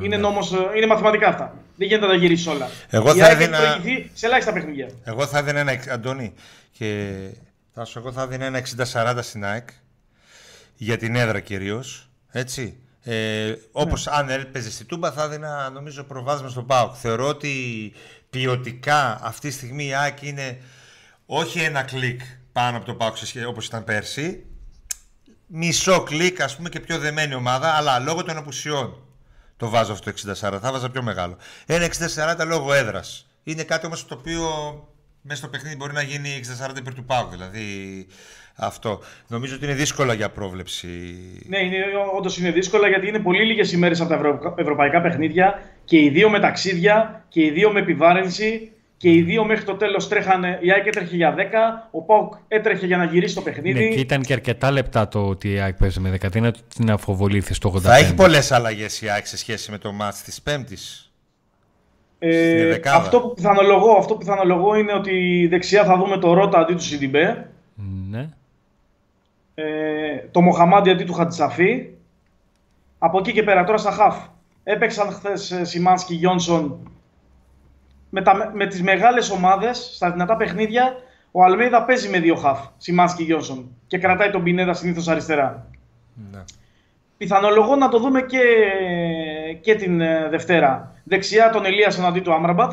Είναι, νόμος, ε, είναι μαθηματικά αυτά. Δεν γίνεται να τα γυρίσεις όλα. Εγώ θα έδινα... σε ελάχιστα παιχνίδια. Εγώ θα έδινα ένα. Αντώνη, και θα σου εγώ θα δίνω ένα 60-40 στην ΑΕΚ για την έδρα κυρίως. Έτσι. Ε, Όπως ναι. αν έπαιζε στη Τούμπα, θα έδινα νομίζω προβάδισμα στο ΠΑΟΚ. Θεωρώ ότι ποιοτικά αυτή τη στιγμή η ΑΕΚ είναι όχι ένα κλικ πάνω από το ΠΑΟΚ όπως ήταν πέρσι. Μισό κλικ, ας πούμε, και πιο δεμένη ομάδα, αλλά λόγω των απουσιών το βάζω αυτό το 60-40. Θα βάζα πιο μεγάλο. Ένα 60-40 λόγω έδρας. Είναι κάτι όμως το οποίο μέσα στο παιχνίδι μπορεί να γίνει 60-40 υπέρ του Πάου. Δηλαδή αυτό. Νομίζω ότι είναι δύσκολα για πρόβλεψη. Ναι, όντως είναι δύσκολα γιατί είναι πολύ λίγες ημέρες από τα ευρωπαϊκά παιχνίδια και οι δύο με ταξίδια και οι δύο με επιβάρυνση και οι δύο μέχρι το τέλος τρέχανε. Η ΑΕΚ έτρεχε για 10, ο Πάουκ έτρεχε για να γυρίσει το παιχνίδι. Ναι, και ήταν και αρκετά λεπτά το ότι η ΑΕΚ παίζει με 10. Είναι την αφοβολήθη στο 85. Θα έχει πολλές αλλαγές η ΑΕΚ σε σχέση με το μάτς της Πέμπτης. Ε, αυτό, που πιθανολογώ, αυτό που πιθανολογώ είναι ότι δεξιά θα δούμε το Ρότα αντί του Σιντιμπέ. Ναι. Ε, το Μοχαμάντι αντί του Χατζησαφή. Από εκεί και πέρα τώρα στα χαφ. Έπαιξαν χθες ε, Σιμάνσκι Γιόνσον με, τα, με τις μεγάλες ομάδες στα δυνατά παιχνίδια. Ο Αλμέιδα παίζει με δύο χαφ, Σιμάνσκι Γιόνσον και κρατάει τον Πινέδα συνήθως αριστερά. Ναι. Πιθανολογώ να το δούμε και, και την ε, Δευτέρα. Δεξιά τον Ελίας εναντί του Άμραμπατ.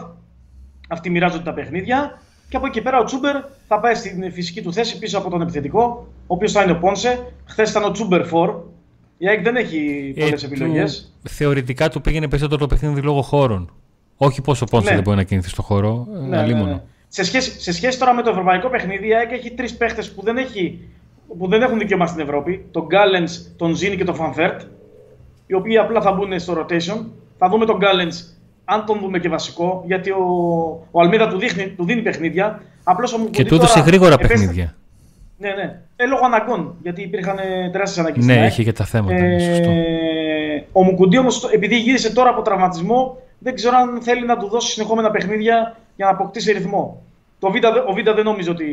Αυτοί μοιράζονται τα παιχνίδια. Και από εκεί πέρα ο Τσούμπερ θα πάει στην φυσική του θέση πίσω από τον επιθετικό, ο οποίος θα είναι ο Πόνσε. Χθες ήταν ο Τσούμπερ Φορ. Η ΑΕΚ δεν έχει πολλές ε, επιλογέ. Θεωρητικά του πήγαινε περισσότερο το παιχνίδι λόγω χώρων. Όχι πόσο Πόνσε ναι. δεν μπορεί να κινηθεί στο χώρο. Ναι, ναι, ναι. Σε, σχέση, σε σχέση τώρα με το ευρωπαϊκό παιχνίδι, η ΑΕΚ έχει τρεις παίχτες που δεν έχει που δεν έχουν δικαίωμα στην Ευρώπη, τον Γκάλεν, τον Ζίνι και τον Φαν Βέερτ, οι οποίοι απλά θα μπουν στο rotation. Θα δούμε τον Γκάλεν, αν τον δούμε και βασικό, γιατί ο, ο Αλμέιδα του, δείχνει, του δίνει παιχνίδια. Απλώς, και του έδωσε γρήγορα επέστε... παιχνίδια. Ναι, ναι. Ε, λόγω αναγκών, γιατί υπήρχαν τεράστιες ανάγκες. Ναι, είχε και τα θέματα. Ε, ο Μουκουντή όμως, επειδή γύρισε τώρα από τραυματισμό, δεν ξέρω αν θέλει να του δώσει συνεχόμενα παιχνίδια για να αποκτήσει ρυθμό. Το Β, ο Β δεν νομίζω ότι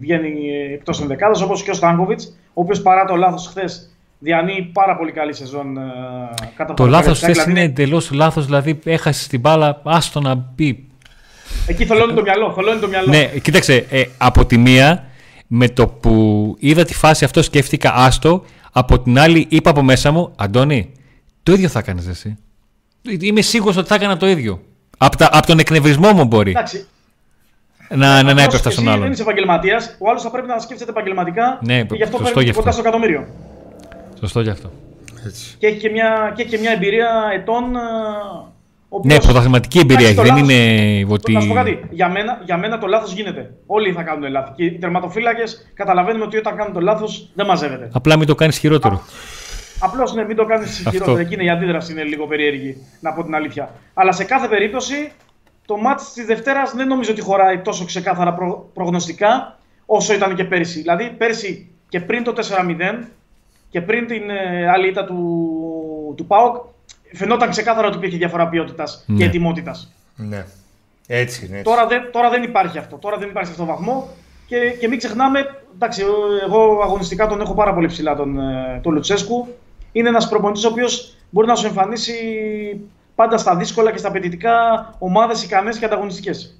βγαίνει εκτός ενδεκάδα, όπως και ο Στάνκοβιτς, ο οποίος παρά το λάθος χθες διανύει πάρα πολύ καλή σεζόν. Ε, κατά το λάθος χθες δηλαδή... είναι εντελώς λάθος, δηλαδή έχασες την μπάλα, άστο να μπει. Εκεί θολώνει το μυαλό. Θολώνει το μυαλό. Ναι, κοίταξε, ε, από τη μία, με το που είδα τη φάση αυτό σκέφτηκα άστο, από την άλλη είπα από μέσα μου, Αντώνη, το ίδιο θα έκανε εσύ. Είμαι σίγουρος ότι θα έκανα το ίδιο. Από, τα, από τον εκνευρισμό μου μπορεί. Εντάξει. Να, να, να Απλώς έπεφτα εσύ στον Δεν άλλον. είσαι επαγγελματίας. Ο άλλος θα πρέπει να σκέφτεται επαγγελματικά. Ναι, και γι' αυτό σωστό παίρνει γι' κοντά αυτό. στο εκατομμύριο. Σωστό γι' αυτό. Έτσι. Και έχει και μια, και έχει και μια εμπειρία ετών. ε, ο Ναι, οποίος- πρωταθληματική εμπειρία έχει. Εντάξει, το Δεν λάθος- είναι ότι. Να σου πω κάτι. Για μένα, για μένα το λάθος γίνεται. Όλοι θα κάνουν λάθη. Και οι τερματοφύλακες καταλαβαίνουμε ότι όταν κάνουν το λάθος δεν μαζεύεται. Απλά μην το κάνεις χειρότερο. Απλώς ναι, μην το κάνεις χειρότερο. Εκείνη η αντίδραση είναι λίγο περίεργη, να πω την αλήθεια. Αλλά σε κάθε περίπτωση, το μάτς της Δευτέρας δεν νομίζω ότι χωράει τόσο ξεκάθαρα προ- προγνωστικά όσο ήταν και πέρσι. Δηλαδή, πέρσι και πριν το 4-0 και πριν την ε, άλλη ήττα του, του ΠΑΟΚ, φαινόταν ξεκάθαρα ότι υπήρχε διαφορά ποιότητας Ναι. και ετοιμότητας. Ναι. Έτσι είναι. Έτσι. Τώρα δεν, τώρα δεν υπάρχει αυτό. Τώρα δεν υπάρχει σε αυτό το βαθμό. Και, και μην ξεχνάμε, εντάξει, εγώ αγωνιστικά τον έχω πάρα πολύ ψηλά τον, ε, τον Λουτσέσκου. Είναι ένας προπονητής ο οποίος μπορεί να σου εμφανίσει πάντα στα δύσκολα και στα απαιτητικά ομάδες ικανές και ανταγωνιστικές.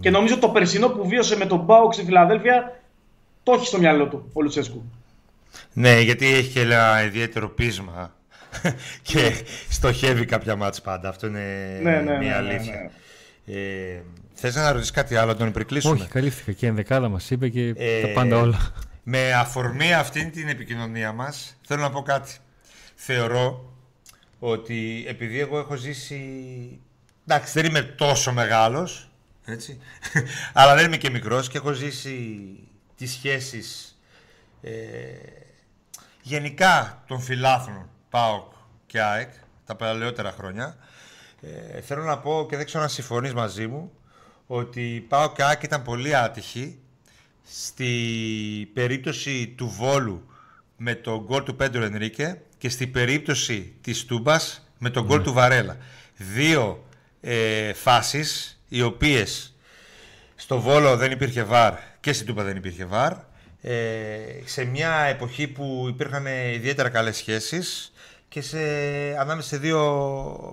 Και νομίζω το περσινό που βίωσε με τον Μπάουξ στη Φιλαδέλφια το έχει στο μυαλό του ο Λουτσέσκου. Ναι, γιατί έχει και ένα ιδιαίτερο πείσμα και στοχεύει κάποια μάτς πάντα. Αυτό είναι Ναι, ναι, ναι, μια ναι, αλήθεια. ναι. Ε, θες να ρωτήσεις κάτι άλλο, τον υπερκλείσουμε. Όχι, καλύφθηκα και η ενδεκάδα μας είπε και Ε, τα πάντα όλα. Με αφορμή αυτήν την επικοινωνία μας, θέλω να πω κάτι. Θεωρώ ότι επειδή εγώ έχω ζήσει... Εντάξει, δεν είμαι τόσο μεγάλος, έτσι, αλλά δεν είμαι και μικρός και έχω ζήσει τις σχέσεις ε, γενικά των φιλάθλων ΠΑΟΚ και ΑΕΚ τα παλαιότερα χρόνια. Ε, θέλω να πω και δεν ξέρω αν συμφωνείς μαζί μου ότι η ΠΑΟΚ και ΑΕΚ ήταν πολύ άτυχοι στη περίπτωση του Βόλου με τον γκολ του Πέντρο Ενρίκε και στη περίπτωση της Τούμπας με τον γκολ του Βαρέλα. Δύο ε, φάσεις οι οποίες στο Βόλο δεν υπήρχε βάρ και στην Τούμπα δεν υπήρχε βάρ. Ε, σε μια εποχή που υπήρχαν ιδιαίτερα καλές σχέσεις και σε, ανάμεσα σε δύο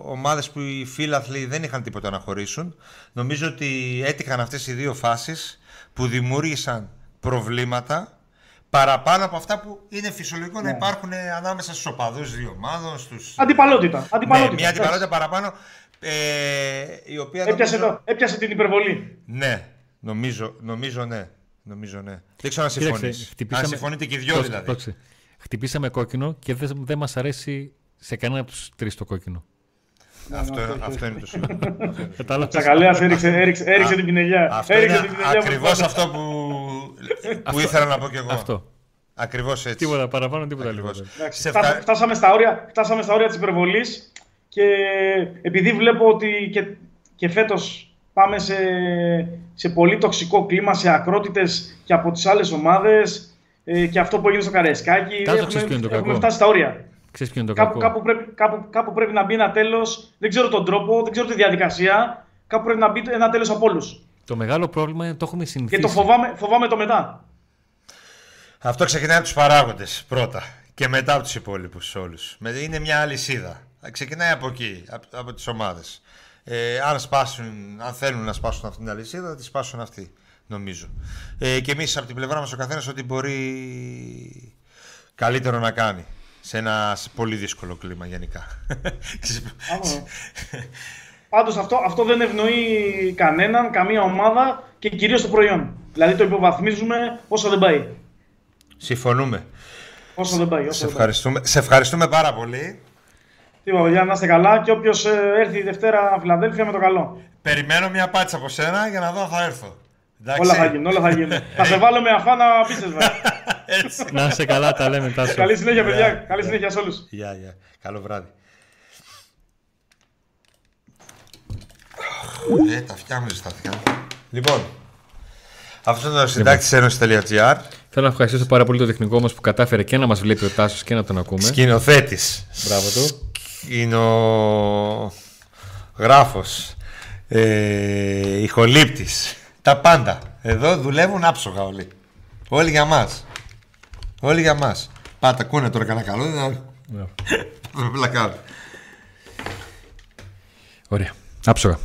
ομάδες που οι φίλαθλοι δεν είχαν τίποτα να χωρίσουν. Νομίζω ότι έτυχαν αυτές οι δύο φάσεις που δημιούργησαν προβλήματα παραπάνω από αυτά που είναι φυσιολογικό να υπάρχουν ανάμεσα στους οπαδούς δύο ομάδων. Στους... Αντιπαλότητα. Ναι, αντιπαλότητα. μια αντιπαλότητα παραπάνω ε, η οποία Έπιασε, νομίζω- το, έπιασε την υπερβολή. ναι, νομίζω, νομίζω ναι. Νομίζω ναι. Δεν ξέρω αν Κοίταξε, συμφωνείς. χτυπήσαμε- Αν συμφωνείτε και οι δυο Πρόσεξε, δηλαδή. πρόσεξε. Χτυπήσαμε κόκκινο και δεν δεν μας αρέσει σε κανένα από τους τρεις το κόκκινο. Αυτό, Ναι, ναι, αυτό είναι το σημαντικό. Κατάλαβες. Τσακαλέα έριξε, έριξε, έριξε την πινελιά. αυτό έριξε είναι την πινελιά από ακριβώς πάνω. αυτό που, που ήθελα να πω κι εγώ. Αυτό. Ακριβώς έτσι. Τίποτα παραπάνω, τίποτα Ακριβώς. λιγότερο. Εντάξει, Σε φτάσα- ευχα- φτάσαμε, στα όρια, φτάσαμε στα όρια της υπερβολής και επειδή βλέπω ότι και, και φέτος πάμε σε, σε πολύ τοξικό κλίμα, σε ακρότητες και από τις άλλες ομάδες ε, και αυτό που έγινε στο Καρεσκάκι, Τάσο, ξέρεις ποιο είναι το έχουμε κακό. φτάσει στα όρια. Ξέρεις ποιο είναι το Κάπου, κακό. κάπου, πρέπει, κάπου, κάπου πρέπει να μπει ένα τέλος, δεν ξέρω τον τρόπο, δεν ξέρω τη διαδικασία, κάπου πρέπει να μπει ένα τέλος από όλους. Το μεγάλο πρόβλημα είναι ότι το έχουμε Και συνηθίσει. το φοβάμαι, φοβάμαι το μετά. Αυτό ξεκινάει από τους παράγοντες πρώτα και μετά από τους υπόλοιπους όλους. Με- Είναι μια αλυσίδα. Ξεκινάει από εκεί, από, από τις ομάδες. Ε, αν, σπάσουν, αν θέλουν να σπάσουν αυτήν την αλυσίδα, θα τη σπάσουν αυτή, νομίζω. Ε, και εμείς από την πλευρά μας ο καθένας ό,τι μπορεί καλύτερο να κάνει. Σε ένα σε πολύ δύσκολο κλίμα γενικά. Πάντως αυτό, αυτό δεν ευνοεί κανέναν, καμία ομάδα και κυρίως το προϊόν. Δηλαδή το υποβαθμίζουμε όσο δεν πάει. Συμφωνούμε. Όσο δεν πάει. Όσο Σε δεν πάει. ευχαριστούμε, σε ευχαριστούμε πάρα πολύ. Τίποτα, παιδιά, να είστε καλά και όποιος έρθει η Δευτέρα Φιλαδέλφια με το καλό. Περιμένω μια πάτσα από σένα για να δω αν θα έρθω. Εντάξει. Όλα θα γίνουν, όλα θα γίνουν. θα σε βάλω με αφάνα πίστες βέβαια. Έτσι. Να είσαι καλά, τα λέμε Τάσο. Καλή συνέχεια, παιδιά. Γεια. Καλή συνέχεια σε όλους. Γεια, γεια. Καλό βράδυ. Ε, τα αυτιά μου ζεστάθηκαν. Λοιπόν, αυτός είναι το συντάκτης Ένωση.gr. Θέλω να ευχαριστήσω πάρα πολύ το τεχνικό μας που κατάφερε και να μας βλέπει ο Τάσος και να τον ακούμε. Σκηνοθέτης. Μπράβο του. Σκηνογράφος. Ε, ηχολήπτης. Τα πάντα. Εδώ δουλεύουν άψογα όλοι. Όλοι για μας. Όλοι για μας. Πάτα, ακούνε τώρα κανένα καλό. Δεν Μπράβο. θα πλακάρω. Ωραία. Άψογα.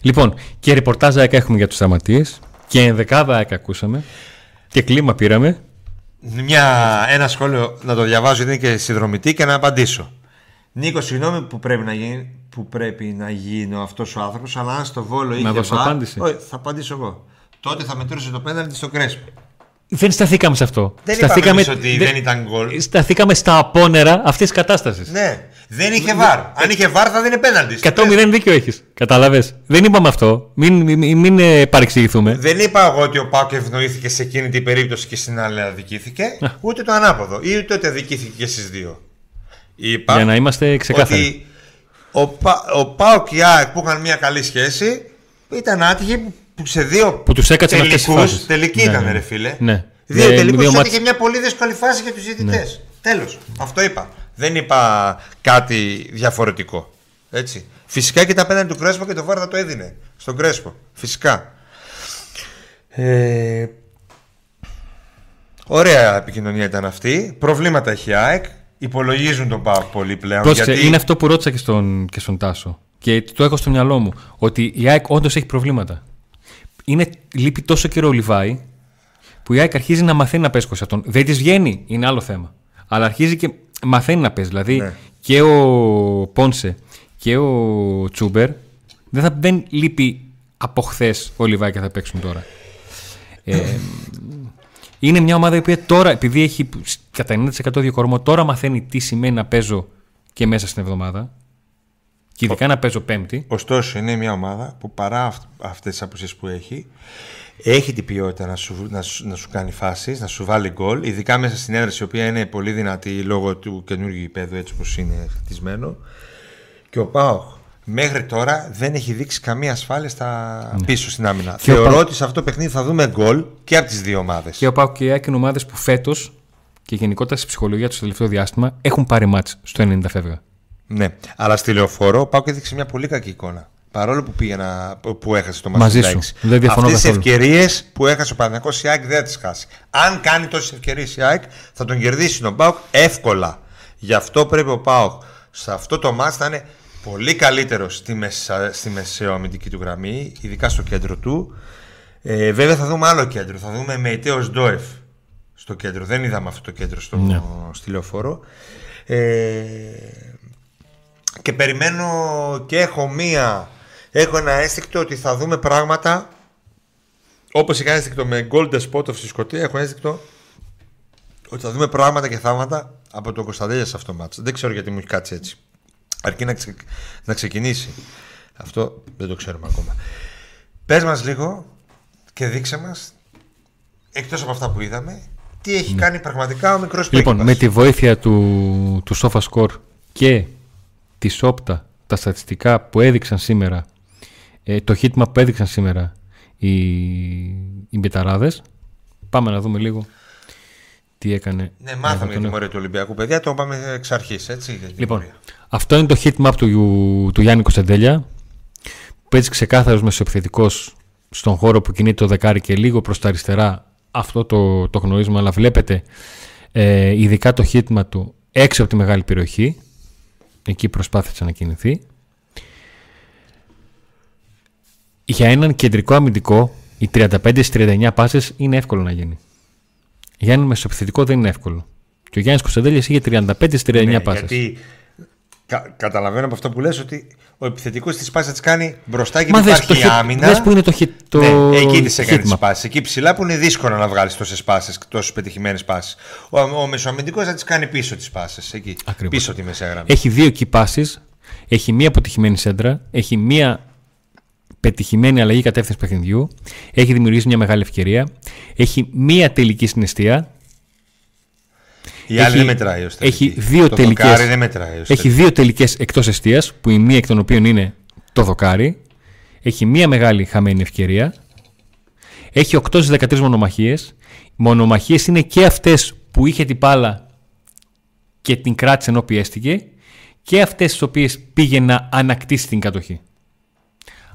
Λοιπόν, και ρεπορτάζ ΑΕΚ έχουμε για τους τραυματίε. Και ενδεκάδα ΑΕΚ ακούσαμε. Και κλίμα πήραμε. Μια, ένα σχόλιο να το διαβάζω γιατί είναι και συνδρομητή και να απαντήσω. Νίκος, συγγνώμη που πρέπει να γίνει, που πρέπει να γίνω αυτός ο άνθρωπος, αλλά αν στο βόλο είχε. δώσω βα- απάντηση. Όχι, θα απαντήσω εγώ. Τότε θα μετρούσε το πέναλτι στο Κρέσπο. Δεν σταθήκαμε σε αυτό. Δεν σταθήκαμε, είπαμε εμείς ότι δεν ήταν γκολ. Σταθήκαμε στα απόνερα αυτής της κατάστασης. Ναι, δεν είχε βαρ. Αν είχε βαρ θα δίνει πέναλτις. στο 100-0 Κρέσπο. δίκιο έχεις. Κατάλαβες. Δεν είπαμε αυτό. Μην, μην, μην ε, παρεξηγηθούμε. Δεν είπα εγώ ότι ο Πάκο ευνοήθηκε σε εκείνη την περίπτωση και στην άλλη αδικήθηκε. Ούτε το ανάποδο. Ή ούτε ότι αδικήθηκε και στις δύο. Είπα Για να είμαστε ξεκάθαροι. ότι ο, Πα, ο Πάο και η ΑΕΚ που είχαν μια καλή σχέση ήταν άτυχοι που σε δύο Που τους έκατσαν αυτές τις τελικούς, φάσεις. Τελική Ναι, ήταν, ναι. ρε φίλε. Ναι. Δύο Ναι, τελικούς δύο έτυχε μάτς- Ναι. μια πολύ δύσκολη φάση για τους διαιτητές. Τέλος. Αυτό είπα. Δεν είπα κάτι διαφορετικό. Έτσι. Φυσικά και τα πέναντι του Κρέσπο και το Βάρ θα το έδινε. Στον Κρέσπο. Φυσικά. Ε, ωραία επικοινωνία ήταν αυτή. Προβλήματα έχει η ΑΕΚ. Υπολογίζουν τον ΠΑΟΚ πολύ πλέον. Πρόσεξε, γιατί... είναι αυτό που ρώτησα και στον, και στον Τάσο. Και το έχω στο μυαλό μου. Ότι η ΑΕΚ όντως έχει προβλήματα. Είναι, λείπει τόσο καιρό ο Λιβάη που η ΑΕΚ αρχίζει να μαθαίνει να παίζει κοσιατόν. Δεν της βγαίνει, είναι άλλο θέμα. Αλλά αρχίζει και μαθαίνει να παίζει. Δηλαδή Ναι. και ο Πόνσε και ο Τσούμπερ δεν, θα, δεν λείπει από χθες ο Λιβάη και θα παίξουν τώρα. Ε, είναι μια ομάδα η οποία τώρα, επειδή έχει κατά 90% διακορμό, τώρα μαθαίνει τι σημαίνει να παίζω και μέσα στην εβδομάδα. Και ειδικά να παίζω Πέμπτη. Ωστόσο, είναι μια ομάδα που παρά αυ- αυτές τις απουσίες που έχει, έχει την ποιότητα να σου, να σου, να σου κάνει φάσεις, να σου βάλει γκολ, ειδικά μέσα στην έδραση, η οποία είναι πολύ δυνατή λόγω του καινούργιου γηπέδου έτσι όπως είναι χτισμένο. Και ο Πάοχ μέχρι τώρα δεν έχει δείξει καμία ασφάλεια στα πίσω στην άμυνα. Ναι. Και ο Θεωρώ Πάοκ- ότι σε αυτό το παιχνίδι θα δούμε γκολ και από τις δύο ομάδες. Και ο Πάουκ και η ΑΕΚ είναι ομάδες που φέτος και γενικότερα στη ψυχολογία τους στο τελευταίο διάστημα έχουν πάρει μάτς στο 90 φεύγα. Ναι, αλλά στη λεωφόρο ο Πάουκ έδειξε μια πολύ κακή εικόνα. Παρόλο που, πήγαινα, που έχασε το Μαζί μάτι σου. Δεν διαφωνώ Αυτές τις καθόλου. ευκαιρίες που έχασε ο Παναγιώτης η ΑΕΚ δεν θα τις χάσει. Αν κάνει τόσες ευκαιρίες η ΑΕΚ θα τον κερδίσει τον Πάουκ εύκολα. Γι' αυτό πρέπει ο Πάουκ σε αυτό το μάτς να είναι πολύ καλύτερο στη, μεσα, στη μεσαιοαμυντική του γραμμή, ειδικά στο κέντρο του. Ε, βέβαια θα δούμε άλλο κέντρο. Θα δούμε με Ιτέος Ντόεφ στο κέντρο. Δεν είδαμε αυτό το κέντρο στο, Ναι. στη λεωφόρο. Ε, και περιμένω και έχω μία έχω ένα αίσθηκτο ότι θα δούμε πράγματα όπως είχα αίσθηκτο με Gold Spot στη Σκωτία έχω αίσθηκτο ότι θα δούμε πράγματα και θαύματα από τον Κωνσταντέλια σε αυτό το μάτς. Δεν ξέρω γιατί μου έχει κάτσει έτσι. Αρκεί να, ξε- να ξεκινήσει. Αυτό δεν το ξέρουμε ακόμα. Πες μας λίγο και δείξε μας εκτός από αυτά που είδαμε τι έχει κάνει πραγματικά ο μικρός Λοιπόν, πρίγκιπας. με τη βοήθεια του, του SofaScore και της Όπτα, τα στατιστικά που έδειξαν σήμερα, ε, το χίτμα που έδειξαν σήμερα οι, οι μπεταράδες, πάμε να δούμε λίγο τι έκανε. Ναι, μάθαμε τον για τη μορία του Ολυμπιακού, παιδιά. Το είπαμε εξ αρχής, έτσι. για την Λοιπόν, πορεία. αυτό είναι το hit map του, του Γιάννη Κωνσταντέλια που έτσι ξεκάθαρος μεσοεπιθετικός στον χώρο που κινείται το δεκάρι και λίγο προς τα αριστερά αυτό το, το γνωρίζουμε αλλά βλέπετε ε, ειδικά το hit map του έξω από τη μεγάλη περιοχή εκεί προσπάθησε να κινηθεί. Για έναν κεντρικό αμυντικό οι 35-39 πάσες είναι εύκολο να γίνει. Για έναν μεσοεπιθετικό δεν είναι εύκολο. Και ο Γιάννης Κωνσταντέλιας είχε 35-39 Ναι, πάσες. γιατί κα, καταλαβαίνω από αυτό που λες ότι ο επιθετικός της πάσης τη κάνει μπροστά και Μα που δες, υπάρχει το hit- άμυνα. δες που είναι το, hit, το ναι, εκεί τις έκανε τις hit map. πάσει. Εκεί ψηλά που είναι δύσκολο να βγάλεις τόσες πάσει, τόσες πετυχημένες πάσει. Ο, ο μεσοαμυντικός θα τις κάνει πίσω τις πάσει. Εκεί. Ακριβώς. Πίσω τη μεσαία γραμμή. Έχει δύο key passes, έχει μία αποτυχημένη σέντρα, έχει μία πετυχημένη αλλαγή κατεύθυνσης παιχνιδιού, έχει δημιουργήσει μια μεγάλη ευκαιρία, έχει μία τελική συναισθία, Η άλλη έχει- δεν μετράει ως τελική. έχει δύο το τελικές- δοκάρι δεν μετράει ως έχει τελική. δύο τελικές εκτός εστίας, που η μία εκ των οποίων είναι το δοκάρι, έχει μία μεγάλη χαμένη ευκαιρία, έχει 8 στις 13 μονομαχίες, οι μονομαχίες είναι και αυτές που είχε την πάλα και την κράτησε ενώ πιέστηκε και αυτές τις οποίες πήγε να ανακτήσει την κατοχή.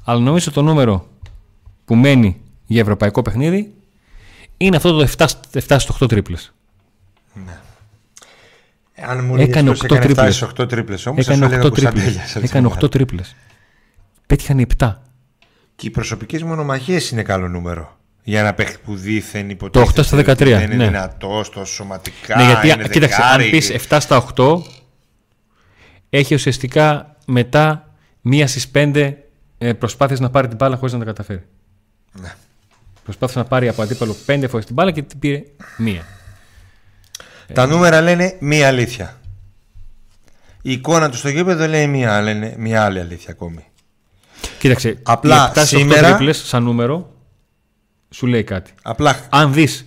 Αλλά νομίζω το νούμερο που μένει για ευρωπαϊκό παιχνίδι είναι αυτό το 7, 7 στο 8 τρίπλες. Αν μου Έκανε έκανε 8 οκτώ τρίπλες. 8 τρίπλες όμως, Έκανε θα σου έλεγα 8 τρίπλες. Κωνσταντέλιας, έτσι, Έκανε ομάδα. 8 τρίπλες. Πέτυχαν 7. Και οι προσωπικές μονομαχίες είναι καλό νούμερο. Για ένα παίχτη που δίθεν υποτίθεται. Το 8 στα 13, ότι Δεν είναι ναι. δυνατός, το σωματικά. Ναι, γιατί είναι κοίταξε, αν δεκάρι. πεις 7 στα 8, έχει ουσιαστικά μετά μία στις 5 προσπάθειες να πάρει την μπάλα χωρίς να τα καταφέρει. Ναι. Προσπάθησε να πάρει από αντίπαλο 5 φορές την μπάλα και την πήρε μία. Τα νούμερα λένε μία αλήθεια. Η εικόνα του στο γήπεδο λέει μία, λένε μία άλλη αλήθεια ακόμη. Κοίταξε, Απλά οι 7 στις 8 σήμερα- τρίπλες σαν νούμερο σου λέει κάτι. Απλά. Αν δεις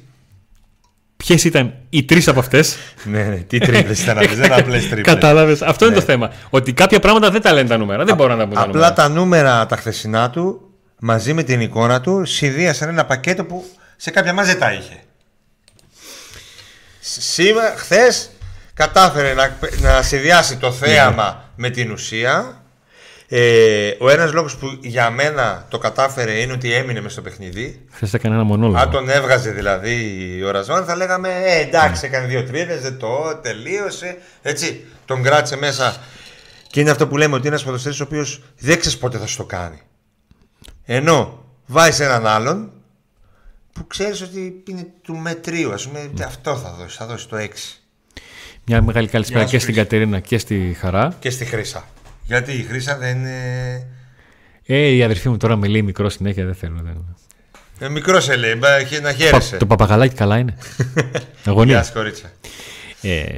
ποιες ήταν οι τρεις από αυτέ. ναι, ναι, τι τρίπλες ήταν αυτές, δεν είναι απλές τρίπλες. Κατάλαβες. Αυτό είναι Ναι. το θέμα. Ότι κάποια πράγματα δεν τα λένε τα νούμερα. Δεν μπορώ να τα πω τα Απλά νούμερα. τα νούμερα τα χθεσινά του μαζί με την εικόνα του συνδύασαν ένα πακέτο που σε κάποια μάτια δεν τα είχε. Σ- Σήμερα, χθες κατάφερε να, να συνδυάσει το θέαμα με την ουσία. Ε, ο ένας λόγος που για μένα το κατάφερε είναι ότι έμεινε μες στο παιχνίδι. Χθες έκανε ένα μονόλογο. Αν τον έβγαζε δηλαδή ο Ραζβάν, θα λέγαμε ε, εντάξει, έκανε δύο τρίβε, δεν το τελείωσε. Έτσι, τον κράτησε μέσα. Και είναι αυτό που λέμε ότι είναι ένας ποδοσφαιριστή ο οποίος δεν ξέρεις πότε θα σου το κάνει. Ενώ βάζεις έναν άλλον που ξέρεις ότι είναι του μετρίου. Α πούμε, αυτό θα δώσεις, θα δώσεις το 6. Μια μεγάλη καλησπέρα Γεια σου, και στην Χρήση. Κατερίνα και στη Χαρά. Και στη Χρύσα. Γιατί η Χρύσα δεν είναι. Ε, η αδερφή μου τώρα με λέει μικρό συνέχεια, δεν θέλω. Δεν... Ε, Μικρός σε λέει, μπα, χε- να χαίρεσαι. Πα- το παπαγαλάκι καλά είναι; Γεια Αγωνία. σας, κορίτσια. Ε,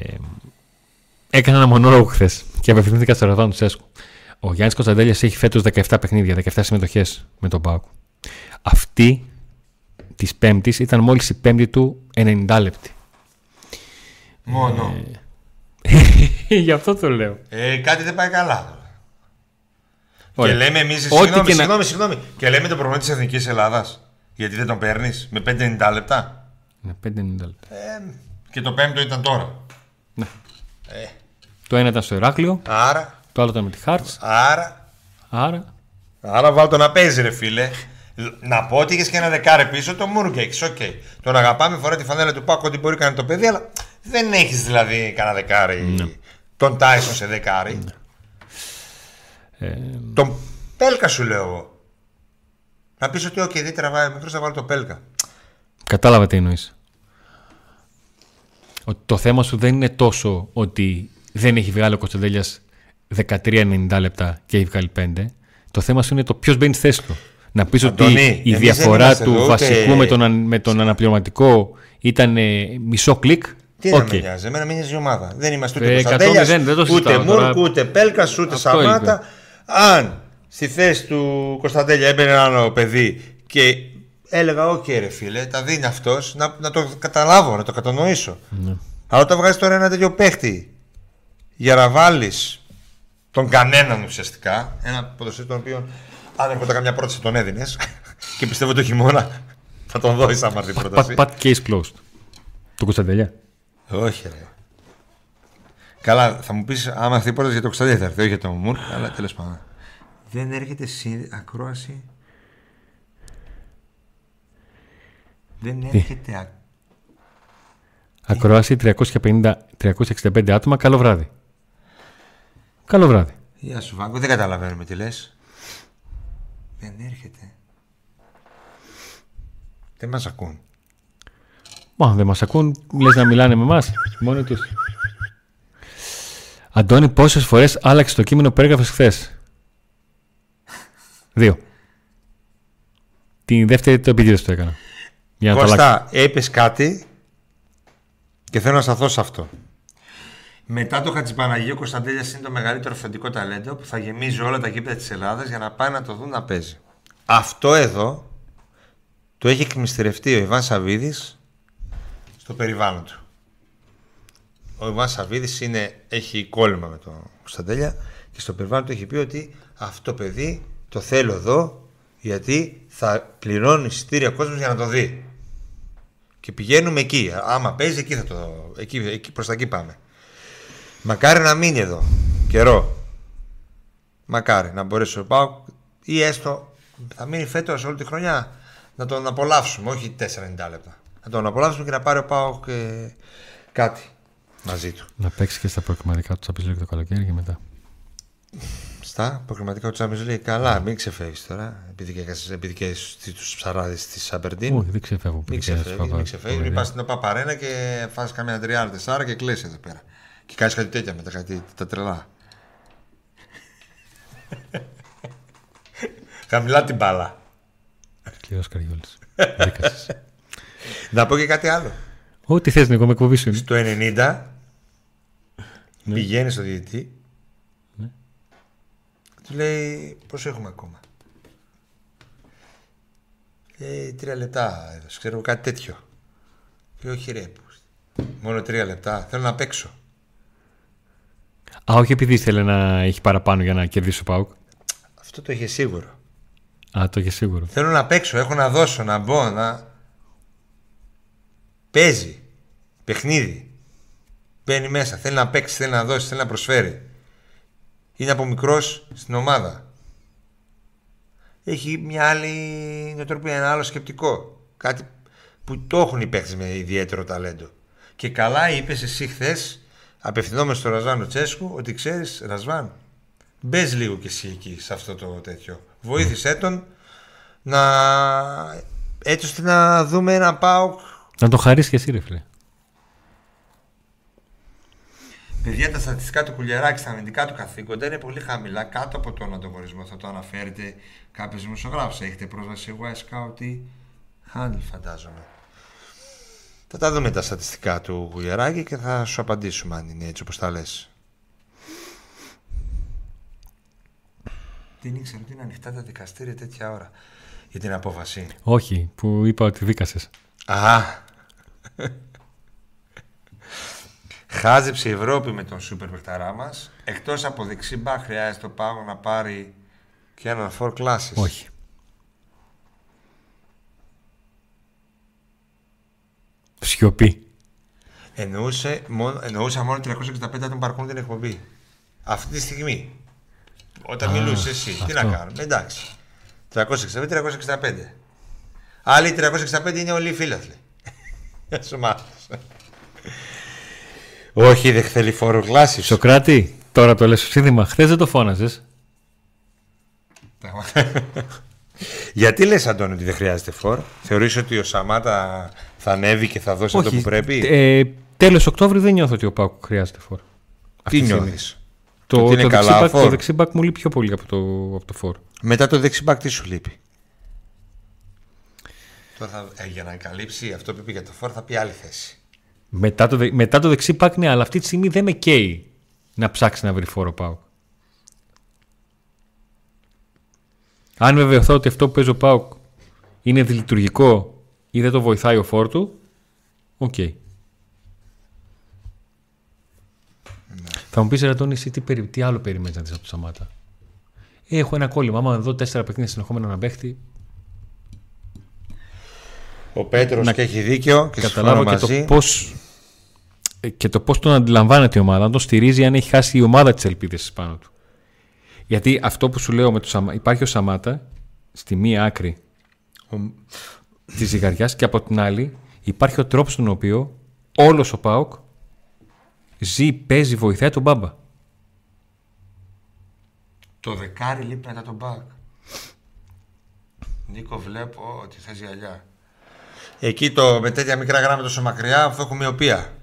έκανα ένα μονόλογο χθες και απευθύνθηκα στο Ραδάνο Τσέσκου. Ο Γιάννης Κωνσταντέλιας έχει φέτος 17 παιχνίδια, 17 συμμετοχές με τον Πάουκ. Αυτή της Πέμπτης ήταν μόλις η πέμπτη του 90 λεπτή. Μόνο. Γι' αυτό το λέω. Ε, κάτι δεν πάει καλά. Ωραία. Και λέμε εμείς. Ό,τι Συγγνώμη, και να- συγγνώμη, συγγνώμη. Και λέμε τον προπονητή της Εθνικής Ελλάδας. Γιατί δεν τον παίρνεις; Με 5-90 λεπτά. Ναι, 5-90 λεπτά. Ε, και το πέμπτο ήταν τώρα. Ναι. Ε, Το ένα ήταν στο Ηράκλειο, άρα, το άλλο ήταν με τη Χάρτς. άρα, Άρα. άρα βάλ το να παίζει, ρε φίλε. Να πω ότι είχες και ένα δεκάρι πίσω το Μούργκεξ. Οκ. Τον αγαπάμε, φορά τη φανέλα του ΠΑΟΚ, ότι μπορεί να κάνει το παιδί, αλλά δεν έχεις δηλαδή κανένα δεκάρι. Ναι. Τον Τάισον σε δεκάρι. Ε, Τον Πέλκα σου λέω εγώ. Να πεις ότι, οκ, δεν τραβάει μικρός, θα βάλω το Πέλκα. Κατάλαβα τι εννοείς. Ότι το θέμα σου δεν είναι τόσο ότι δεν έχει βγάλει ο Κωνσταντέλιας 13-90 λεπτά και έχει βγάλει 5. Το θέμα σου είναι το ποιος μπαίνει στη θέση του. Να πεις ότι Αντώνη, η εμείς δεν διαφορά είμαστε του εδώ, ούτε- βασικού με τον, αν- με τον αναπληρωματικό ήταν ε, μισό κλικ; Τι Οκ. να με νοιάζει, εμένα με νοιάζει η ομάδα. Δεν είμαστε ούτε Ε, Κωνσταντέλιας, 100-0, δεν το ούτε συζητάω τώρα. Μούρκ, ούτε Πέλκας, ούτε Αυτό Σαμάτα. Αν στη θέση του Κωνσταντέλια έμπαινε ένα άλλο παιδί και έλεγα, οκ ρε φίλε, τα δίνει αυτός, να, να το καταλάβω, να το κατανοήσω. Ναι. Αλλά όταν βγάζει τώρα ένα τέτοιο παίχτη για να βάλεις τον κανέναν ουσιαστικά, ένα ποδοσφαίρι τον οποίο αν έρχονταν καμιά πρόταση θα τον έδινες και πιστεύω το χειμώνα θα τον δώσεις άμα έρθει η πρόταση. Pat, pat case closed. Το Κωνσταντέλια. Όχι, ρε. Καλά, θα μου πεις άμα αυτή η πρόταση για το Κωνσταντίνο θα έρθει, όχι για τον Μουρκ, αλλά τέλος πάντων. Δεν έρχεται συ... ακρόαση. Δεν έρχεται. α- Ακροάση 350, 365 άτομα. Καλό βράδυ. Καλό βράδυ. Γεια σου, Βάγκο, δεν καταλαβαίνουμε τι λες. Δεν έρχεται. Δεν μας ακούν. Μα δεν μας ακούν, λες να μιλάνε με εμάς, μόνοι τους. Αντώνη, πόσες φορές άλλαξε το κείμενο που έγραφες χθες; Δύο. Την δεύτερη το επίτηδες το έκανα. Για να το αλλάξω. Κώστα, είπε κάτι και θέλω να σταθώ σε αυτό. Μετά το Χατζηπαναγίου, ο Κωνσταντέλια είναι το μεγαλύτερο φεντικό ταλέντο που θα γεμίζει όλα τα γήπεδα της Ελλάδας για να πάει να το δουν να παίζει. Αυτό εδώ το έχει εκμυστηρευτεί ο Ιβάν Σαββίδης στο περιβάλλον του. Ο Ιβάν Σαββίδης έχει κόλλημα με τον Κωνσταντέλια και στο περιβάλλον του έχει πει ότι αυτό το παιδί το θέλω εδώ γιατί θα πληρώνει εισιτήρια κόσμος για να το δει. Και πηγαίνουμε εκεί. Άμα παίζει, εκεί θα το. Εκεί, εκεί, προς τα εκεί πάμε. Μακάρι να μείνει εδώ. Καιρό. Μακάρι να μπορέσει ο Πάουκ ή έστω θα μείνει φέτος όλη τη χρονιά να τον απολαύσουμε. Όχι 4-90 λεπτά. Να τον απολαύσουμε και να πάρει ο Πάουκ ε, κάτι μαζί του. Να παίξει και στα προκριματικά του, θα πεις λίγο το καλοκαίρι και μετά. Στα προκριματικά του Champions League. Καλά, μην ξεφεύγεις τώρα. Επειδή και, επειδή και τους ψαράδες της Αμπερντίν. Όχι, δεν ξεφεύγω. Μην ξεφεύγεις. Μην ξεφεύγεις. Μην πας στην Παπαρένα και φας καμιά τριάρα τεσσάρα και κλέσει εδώ πέρα. Και κάνεις κάτι τέτοια μετά, κάτι τα τρελά. Χαμηλά την μπάλα. Σκληρό Καριόλη. Να πω και κάτι άλλο. Ό,τι θες, Νίκο, με εκπομπή σου. Στο 90 ναι. πηγαίνεις στο διαιτητή. Ναι. Του λέει πόσο έχουμε ακόμα. Λέει τρία λεπτά έδωσε, ξέρω κάτι τέτοιο. Και όχι ρε, μόνο τρία λεπτά. Θέλω να παίξω. Α, όχι επειδή ήθελε να έχει παραπάνω για να κερδίσει ο Πάουκ. Αυτό το είχε σίγουρο. Α, το είχε σίγουρο. Θέλω να παίξω, έχω να δώσω, να μπω, να. Παίζει. Παιχνίδι. Μπαίνει μέσα, θέλει να παίξει, θέλει να δώσει, θέλει να προσφέρει. Είναι από μικρός στην ομάδα. Έχει μια άλλη νοοτροπία, ένα άλλο σκεπτικό. Κάτι που το έχουν οι παίχτε με ιδιαίτερο ταλέντο. Και καλά είπες εσύ χθες, απευθυνόμενο στο Ρασβάν Τσέσκου, ότι ξέρεις, Ρασβάν, μπες λίγο κι εσύ εκεί σε αυτό το τέτοιο. Βοήθησέ τον να. έτσι ώστε να δούμε ένα πάω. Να το χαρίσει και εσύ, ρε φίλε. Παιδιά, τα στατιστικά του Κουλιαράκη στα αμυντικά του καθήκοντα είναι πολύ χαμηλά, κάτω από τον ανταγωνισμό. Θα το αναφέρετε κάποιος δημοσιογράφος. Έχετε πρόσβαση σε West ή Handle, φαντάζομαι. Θα τα δούμε τα στατιστικά του Κουλιαράκη και θα σου απαντήσουμε αν είναι έτσι όπως τα λες. Δεν ήξερα ότι είναι ανοιχτά τα δικαστήρια τέτοια ώρα για την απόφαση; Όχι, που είπα ότι δίκασες. Α, Χάζεψε η Ευρώπη με τον σούπερ παιχταρά μα. Εκτός από δεξιμπά, χρειάζεται το πάγο να πάρει και ένα φορ κλάσει. Όχι. Σιωπή. Εννοούσε μόνο, εννοούσα μόνο 365 άτομα παρακολουθούν την εκπομπή. Αυτή τη στιγμή. Όταν μιλούσες εσύ, αυτό. τι να κάνουμε. Εντάξει. 365-365. Άλλοι 365 είναι όλοι οι φίλαθλοι. Σου μάθω. Όχι, δεν θέλει φόρο γλάση. Σοκράτη, τώρα το λες σύνθημα. Χθες δεν το φώναζες. Γιατί λες Αντώνη ότι δεν χρειάζεται φόρο Θεωρείς ότι ο Σαμάτα θα ανέβει και θα δώσει αυτό που πρέπει; ε, Τέλος Οκτώβρη δεν νιώθω ότι ο Πάκου χρειάζεται φόρο Τι νιώθεις; Το, το, είναι το, το δεξιμπάκ μου λείπει πιο πολύ από το, από το φόρ. Μετά το δεξιμπάκ τι σου λείπει; Τώρα θα, ε, για να καλύψει αυτό που είπε για το φόρ θα πει άλλη θέση. Μετά το, μετά το δεξί πακ, ναι, αλλά αυτή τη στιγμή δεν με καίει να ψάξει να βρει φόρο Πάουκ. Αν βεβαιωθώ ότι αυτό που παίζει ο Πάουκ είναι δηλειτουργικό ή δεν το βοηθάει ο φόρ του, οκ. Okay. Ναι. Θα μου πεις Ρατώνη, εσύ τι, περι... τι άλλο περιμένεις να δεις από το Σαμάτα; Έχω ένα κόλλημα. Άμα δω τέσσερα παιχνίδια συνεχόμενα να παίχτη. Ο Πέτρος να... και έχει δίκιο και καταλάβω και μαζί. το πώ και το πώς τον αντιλαμβάνεται η ομάδα, αν τον στηρίζει, αν έχει χάσει η ομάδα τι ελπίδε πάνω του. Γιατί αυτό που σου λέω με το Σαμάτα, υπάρχει ο Σαμάτα στη μία άκρη ο... της ζυγαριάς και από την άλλη υπάρχει ο τρόπος στον οποίο όλος ο Πάοκ ζει, παίζει, βοηθάει τον μπάμπα. Το δεκάρι λείπει μετά τον μπακ. Νίκο, βλέπω ότι θες γυαλιά. Εκεί το, με τέτοια μικρά γράμματα τόσο μακριά, αυτό έχω μοιοπία.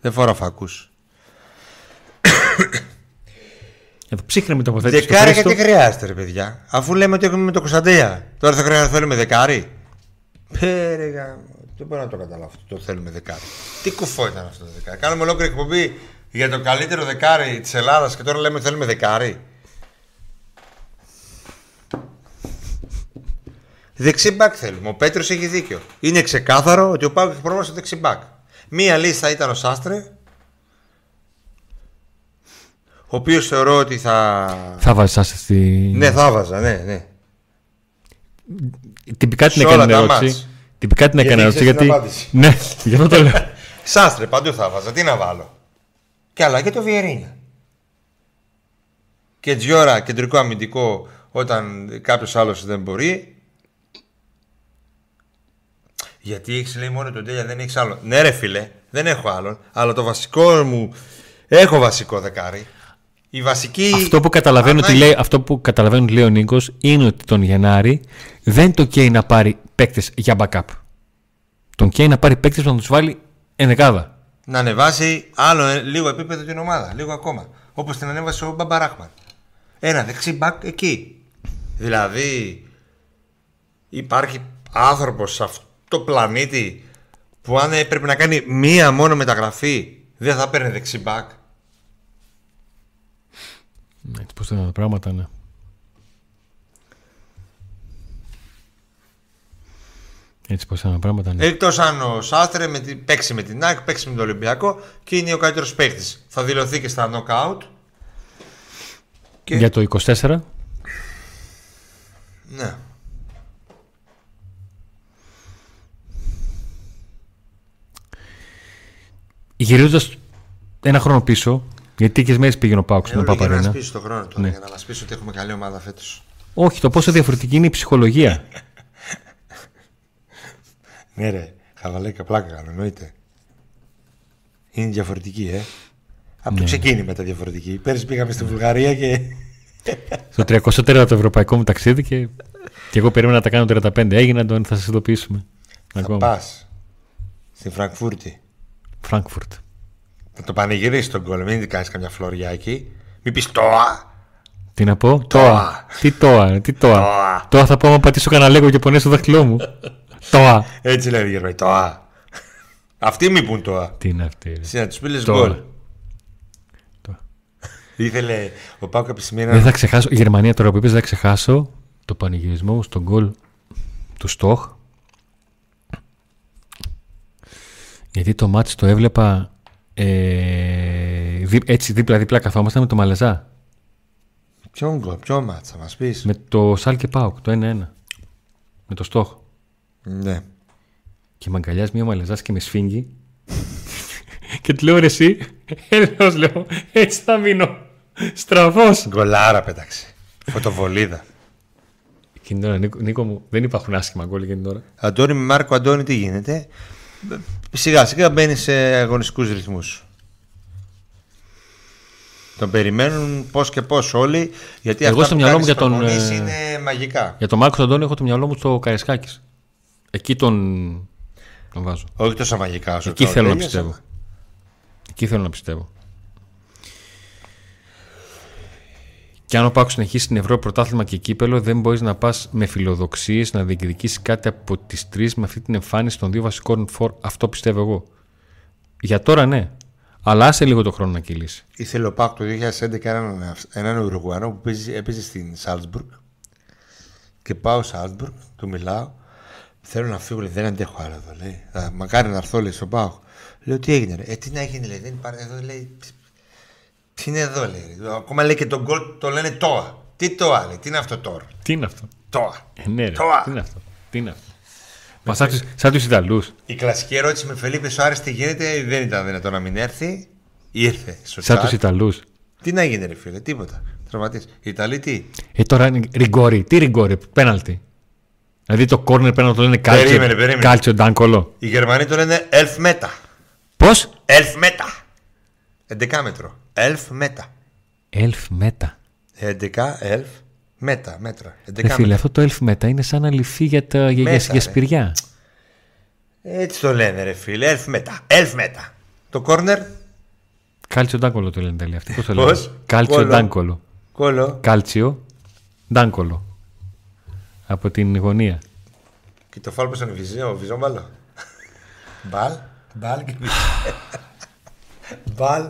Δεν φορά φακούς. Εδώ ψύχρεμη τοποθέτηση. Δεκάρι γιατί χρειάζεται, ρε παιδιά. Αφού λέμε ότι έχουμε με το Κωνσταντέα. Τώρα θα χρειάζεται να θέλουμε δεκάρι. Πέρεγα. Δεν μπορώ να το καταλάβω αυτό. Το θέλουμε δεκάρι. Τι κουφό ήταν αυτό το δεκάρι. Κάνουμε ολόκληρη εκπομπή για το καλύτερο δεκάρι της Ελλάδας και τώρα λέμε ότι θέλουμε δεκάρι. Δεξιμπάκ θέλουμε. Ο Πέτρος έχει δίκιο. Είναι ξεκάθαρο ότι ο Πάουκ έχει πρόβλημα στο δεξιμπάκ. Μία λίστα ήταν ο Σάστρε. Ο οποίος θεωρώ ότι θα. Θα βάζεις Σάστρε στη. Ναι, θα βάζα, ναι, ναι. Τυπικά την έκανε ερώτηση. Τυπικά την έκανε ερώτηση γιατί. Ναι, γι' αυτό το λέω. Σάστρε, παντού θα βάζα. Τι να βάλω. Και αλλά και το Βιερίνια. Και Τζιόρα, κεντρικό αμυντικό, όταν κάποιος άλλος δεν μπορεί. Γιατί έχεις λέει μόνο τον Τέλια, δεν έχεις άλλο. Ναι, ρε φίλε, δεν έχω άλλον. Αλλά το βασικό μου. Έχω βασικό δεκάρι. Η βασική. Αυτό που καταλαβαίνω ότι ανάγκη- λέει, αυτό που καταλαβαίνω ότι λέει ο Νίκος είναι ότι τον Γενάρη δεν το καίει να πάρει παίκτες για backup. Τον καίει να πάρει παίκτες που να τους βάλει ενδεκάδα. να ανεβάσει άλλο ε, λίγο επίπεδο την ομάδα. Λίγο ακόμα. Όπως την ανέβασε ο Μπαμπαράχμαν. Ένα δεξί μπακ εκεί. Δηλαδή, υπάρχει άνθρωπος σε αυτό το πλανήτη που αν έπρεπε να κάνει μία μόνο μεταγραφή δεν θα παίρνει δεξί μπακ. Έτσι πώ ήταν τα πράγματα, ναι. Έτσι πώ ήταν τα πράγματα, ναι. Εκτός αν ο Σάστρε με τη, παίξει με την ΑΕΚ, παίξει με τον Ολυμπιακό και είναι ο καλύτερος παίκτης. Θα δηλωθεί και στα knockout. και- Για το 24, Ναι. γυρίζοντας ένα χρόνο πίσω, γιατί τέτοιε μέρε πήγαινε ο Πάουκ στην Εγώ για να Παπαρίνα. μας πεις το χρόνο τώρα, Ναι. για να μας πει ότι έχουμε καλή ομάδα φέτος. Όχι, το πόσο διαφορετική είναι η ψυχολογία. Ναι, ρε, χαβαλέκα πλάκα κάνω, εννοείται. Είναι διαφορετική, ε. Από Ναι. το ξεκίνημα τα διαφορετική. Πέρυσι πήγαμε στη Βουλγαρία και. Στο 34ο ευρωπαϊκό μου ταξίδι και, και εγώ περίμενα να τα κάνω 35. Έγινε, Αντώνη, θα σα ειδοποιήσουμε. Θα Ακόμα. πας στη Φραγκφούρτη. Φράγκφουρτ. Θα το πανηγυρίσει τον κόλλο. Μην κάνεις καμιά φλωριά εκεί. Μην πεις τόα. Τι να πω, Τόα. Τόα. Τι Τόα, ρε, τι Τόα. Τόα. Τόα θα πω άμα πατήσω κανένα λέγω και πονέσει το δάχτυλό μου. Τόα. Έτσι λένε οι Γερμανοί. Τόα. Αυτοί μη πούν τόα. Τι είναι αυτή. ρε. Εσύ να τους πει Τόα. γκολ. Τόα. Ήθελε ο Πάουκ επισημαίνει Δεν θα ξεχάσω, η Γερμανία τώρα που είπες δεν θα ξεχάσω το πανηγυρισμό μου στον γκολ του Στοχ. Γιατί το μάτς το έβλεπα ε, δι- έτσι δίπλα-δίπλα καθόμασταν με το Μαλεζά. Ποιον γκολ, ποιο μάτσα μα πει. Με το Σάλκε Πάουκ, το 1-1. Με το Στοχ. Ναι. Και με αγκαλιάζει μία Μαλεζάς και με σφίγγει. και του λέω ρε εσύ, έλεος λέω, έτσι θα μείνω. Στραβός. Γκολάρα πέταξε. Φωτοβολίδα. Εκείνη την ώρα, Νίκο, Νίκο μου, δεν υπάρχουν άσχημα γκολ εκείνη την ώρα. Αντώνη με Μάρκο Αντώνη τι γίνεται; Σιγά σιγά μπαίνει σε αγωνιστικούς ρυθμούς. Τον περιμένουν πώς και πώς όλοι γιατί Εγώ αυτά στο που μυαλό μου κάνεις για τον, προπονήσεις ε, είναι μαγικά. Για τον Μάρκο Αντώνη έχω το μυαλό μου στο Καρεσκάκη. Εκεί τον, τον βάζω. Όχι τόσο μαγικά όσο Εκεί το θέλω να τέλειωσα. πιστεύω. Εκεί θέλω να πιστεύω. Και αν ο Πάκος συνεχίσει στην Ευρώπη πρωτάθλημα και κύπελο, δεν μπορείς να πας με φιλοδοξίες να διεκδικήσεις κάτι από τις τρεις με αυτή την εμφάνιση των δύο βασικών φορ. Αυτό πιστεύω εγώ. Για τώρα ναι. Αλλά άσε λίγο το χρόνο να κυλήσει. Ήθελε ο Πάκ το 2011 έναν, έναν Ουρουγουανό που παίζει, έπαιζε στην Σάλτσμπουργκ και πάω Σάλτσμπουργκ, του μιλάω. Θέλω να φύγω, λέει, δεν αντέχω άλλο εδώ. Λέει. «Α, Μακάρι να έρθω, λέει, στον Πάο. Λέω, τι έγινε, ρε; Ε, τι να γίνει, λέει, δεν υπάρχει εδώ, λέει. Τι είναι εδώ, λέει. Ακόμα λέει και τον γκολ το λένε τόα. Τι τόα, λέει, τι είναι αυτό τώρα. Τι είναι αυτό; Τόα. Ε, ναι, ρε. Τόα. Τι είναι αυτό; Τι είναι αυτό; Μα σαν τους- σαν τους Ιταλούς. Η κλασική ερώτηση με Φελίπε Σουάρες τι γίνεται, δεν ήταν δυνατό να μην έρθει. Ήρθε. στο Σαν chat. τους Ιταλούς. Τι να γίνει, ρε φίλε, τίποτα. Τραυματή. Οι Ιταλοί τι; Ε, τώρα είναι ριγκόρι. Τι ριγκόρι, πέναλτι. Δηλαδή το corner πέναλτι το λένε κάλτσιο. Περίμενε, περίμενε. Κάλτσιο ντάνκολο. Οι Γερμανοί το λένε elf μέτα. Πώς; Elf μέτα. 11 μέτρο. Elf μέτα. Elf μέτα. 11 elf μέτα. Μέτρα. 11 Ρε φίλε, μέτρα. αυτό το elf μέτα είναι σαν να λυθεί για, τα, για, για, Μέτα, για ρε. σπηριά. Έτσι το λένε, ρε φίλε. Elf μέτα. Elf μέτα. Το corner. Κάλτσιο ντάνκολο το λένε τέλεια. Αυτό πώς το Πώς; λένε. Κάλτσιο Κόλλο. ντάνκολο. Κόλλο. Κάλτσιο ντάνκολο. Από την γωνία. Και το φάλ πως είναι βυζό, ο βυζόμπαλο. Μπαλ. Μπαλ και βυζό. Μπαλ.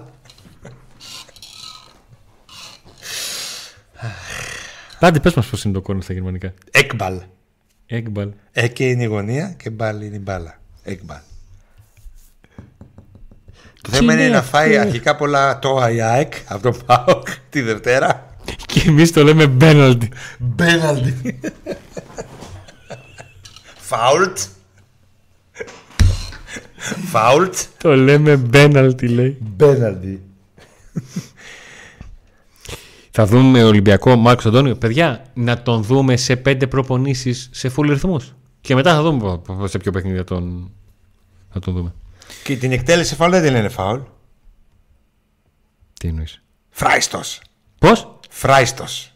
Άντε πες μας πώς είναι το corner στα γερμανικά. Εκμπαλ. Έκμπαλ. Εκ είναι η γωνία και μπαλ είναι η μπάλα. Εκμπαλ. Το θέμα είναι είναι να φάει αυτό; αρχικά πολλά το ΑΕΚ από το ΠΑΟΚ τη Δευτέρα. Και εμείς το λέμε μπέναλτι. Μπέναλτι. Φάουλτ. Φάουλτ. Το λέμε μπέναλτι λέει. Μπέναλτι. Θα δούμε Ολυμπιακό Μάρκος Αντώνιο. Παιδιά, να τον δούμε σε πέντε προπονήσεις σε full ρυθμούς. Και μετά θα δούμε πο- πο- σε ποιο παιχνίδι θα τον, θα τον δούμε. Και την εκτέλεση φάουλ δεν τη λένε φάουλ. Τι εννοείς; Φράιστος. Πώς; Φράιστος.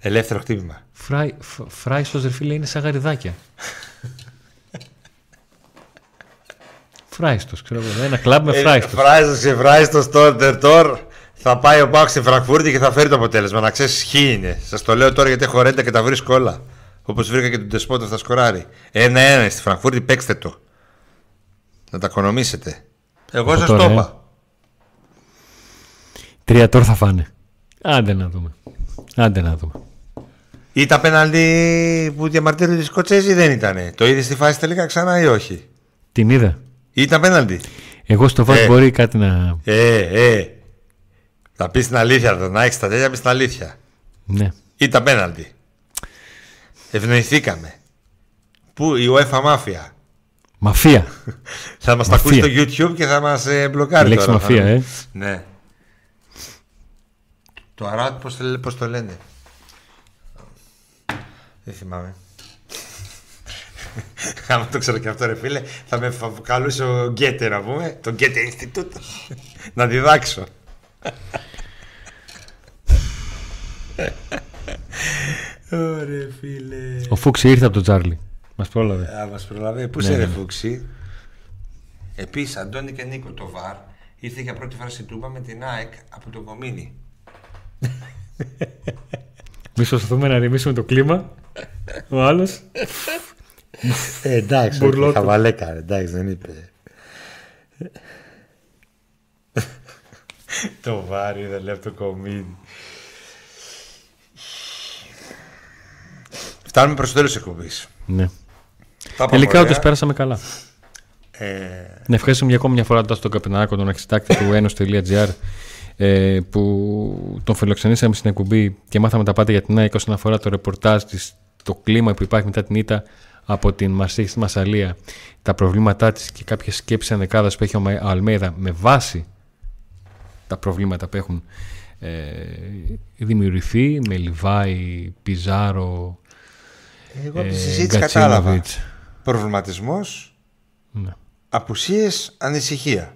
Ελεύθερο χτύπημα. Φράι, φ- φράιστος ρε φίλε είναι σαν γαριδάκια. φράιστος, ξέρω εγώ. Ένα κλαμπ με φράιστος. Φράιστος και φράιστος τώρα τόρ. Θα πάει ο Πάουκ στη Φραγκφούρτη και θα φέρει το αποτέλεσμα. Να ξέρεις, χ είναι. Σας το λέω τώρα γιατί έχω ρέντα και τα βρίσκω όλα. Όπως βρήκα και τον Τεσπότο θα σκοράρει. Ένα-ένα στη Φραγκφούρτη, παίξτε το. Να τα οικονομήσετε. Εγώ Από σας το τώρα, ε. είπα. Τρία τώρα θα φάνε. Άντε να δούμε. Άντε να δούμε. Ή τα πέναλτι που διαμαρτύρονται οι Σκοτσέζοι δεν ήταν. Το είδες στη φάση τελικά ξανά ή όχι; Την είδα. Ή τα πέναλτι. Εγώ στο βάζ Ε. μπορεί κάτι να... Ε, ε. Θα πει την αλήθεια, εδώ, να έχει τα τέλεια, πει την αλήθεια. Ναι. Ή τα πέναλτι. Ευνοηθήκαμε. Πού η UEFA Μάφια. Μαφία. Θα μα τα Μαφία. ακούσει στο YouTube και θα μα ε, Η μπλοκάρει λέξη τώρα. μαφία, θα- ε. Ναι. Το αράτι πώς, το λέ- πώς το λένε. Δεν θυμάμαι. Άμα το ξέρω και αυτό ρε φίλε, θα με φα- καλούσε ο Γκέτε να πούμε, το Γκέτε Ινστιτούτ, να διδάξω. Ωραία φίλε. Ο Φούξη ήρθε από τον Τζάρλι. Μας πρόλαβε. Α, μας προλαβαίνει. Πού Ναι, σε ρε ναι. Φούξη. Επίσης, Αντώνη και Νίκο, το ΒΑΡ ήρθε για πρώτη φορά στην Τούμπα με την ΑΕΚ από τον Κομίνη. Μη σωσταθούμε να ρημίσουμε το κλίμα. Ο άλλος. Ε, εντάξει, Μπουρλότος. okay, χαβαλέκα, ρε, εντάξει, δεν είπε. το ΒΑΡ είδε λέει από το Κομίνη. Φτάνουμε προς το τέλος της εκπομπής. Ναι. Τα είπαμε Τελικά ωραία. όντως πέρασαμε καλά. Ε, Να ευχαριστούμε για ακόμη μια φορά τον καπιτανάκο, τον αρχιτάκτη του Enos.gr ε, που τον φιλοξενήσαμε στην εκπομπή και μάθαμε τα πάντα για την ΑΕΚ όσον αφορά το ρεπορτάζ της, το κλίμα που υπάρχει μετά την ήττα από την Μαρσέη στη Μασαλία, τα προβλήματά της και κάποιες σκέψεις ανδεκάδας που έχει ο Μα- ο Αλμέιδα με βάση τα προβλήματα που έχουν ε, δημιουργηθεί με Λιβάη, Πιζάρο, εγώ από τη ε, συζήτηση κατάλαβα. Γκατσίνοβιτς. Προβληματισμός, Ναι. απουσίες, ανησυχία.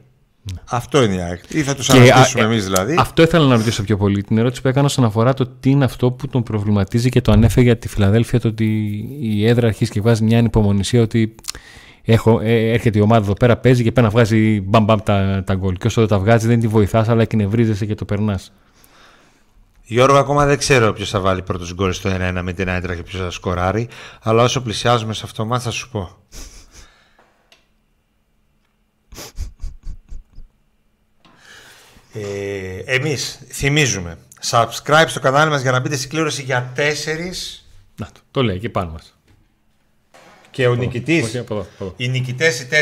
Αυτό είναι η ΑΕΚ. Ή θα τους Και, αναστήσουμε α, ε, εμείς δηλαδή. Αυτό ήθελα να ρωτήσω πιο πολύ. Την ερώτηση που έκανα όσον αφορά το τι είναι αυτό που τον προβληματίζει και το ανέφερε για τη Φιλαδέλφια, το ότι η έδρα αρχίζει και βάζει μια ανυπομονησία ότι έχω, ε, έρχεται η ομάδα εδώ πέρα, παίζει και πέρα να βγάζει μπαμ μπαμ τα, τα γκολ. Και όσο δεν τα βγάζει δεν τη βοηθάς, αλλά εκνευρίζεσαι και το περνάς. Γιώργο, ακόμα δεν ξέρω ποιος θα βάλει πρώτος γκολ στο 1-1 με την Άιντρα και ποιος θα σκοράρει. Αλλά όσο πλησιάζουμε σε αυτό το μάτι θα σου πω. Ε, εμείς θυμίζουμε subscribe στο κανάλι μας για να μπείτε στην κλήρωση για 4 Να το, το λέει και πάνω μας. και ο νικητής Όχι από εδώ. από εδώ. οι νικητές οι 4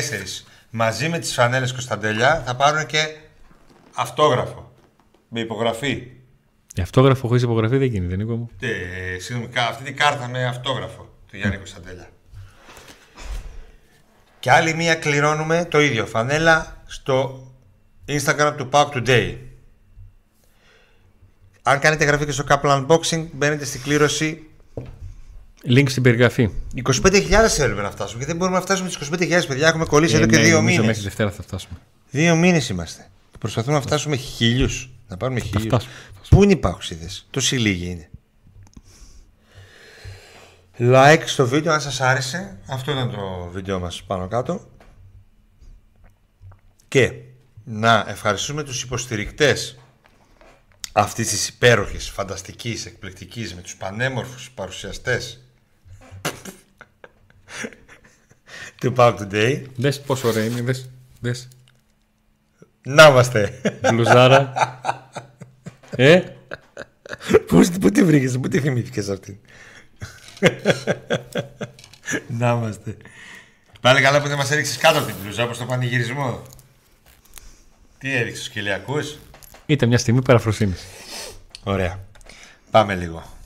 μαζί με τις φανέλες Κωνσταντέλια θα πάρουν και αυτόγραφο με υπογραφή Ε, Αυτόγραφο χωρίς υπογραφή δεν γίνεται, Νίκο μου. Ε, συγγνώμη, κα- αυτή την κάρτα με αυτόγραφο του Γιάννη Κωνσταντέλια. Και άλλη μία κληρώνουμε το ίδιο. Φανέλα στο Instagram του Pauk Today. Αν κάνετε εγγραφή και στο Couple Unboxing, μπαίνετε στην κλήρωση. Link στην περιγραφή. 25.000 θέλουμε να φτάσουμε και δεν μπορούμε να φτάσουμε τις 25.000 παιδιά. Έχουμε κολλήσει εδώ και ναι, δύο νομίζω μήνες. Μέχρι Δευτέρα θα φτάσουμε. Δύο μήνες είμαστε. Και προσπαθούμε να φτάσουμε χίλιους. Να πάρουμε χίλιους. φτάσουμε. Πού είναι οι παοξίδες; Τόσοι λίγοι είναι. Like στο βίντεο αν σας άρεσε. Αυτό ήταν το βίντεο μας πάνω κάτω. Και να ευχαριστούμε τους υποστηρικτές αυτής της υπέροχης, φανταστικής, εκπληκτικής με τους πανέμορφους παρουσιαστές του Pub Today. Δες πόσο ωραία είναι, δες. δες. Να είμαστε. Μπλουζάρα. ε, Πού, πού τη βρήκες, πού τη θυμήθηκες αυτήν. Να είμαστε. Πάλι καλά που δεν μας έριξες κάτω από την πλούζα, όπως το πανηγυρισμό. Τι έριξες, σκυλιακούς; ήταν μια στιγμή παραφροσύνης. Ωραία. Πάμε λίγο.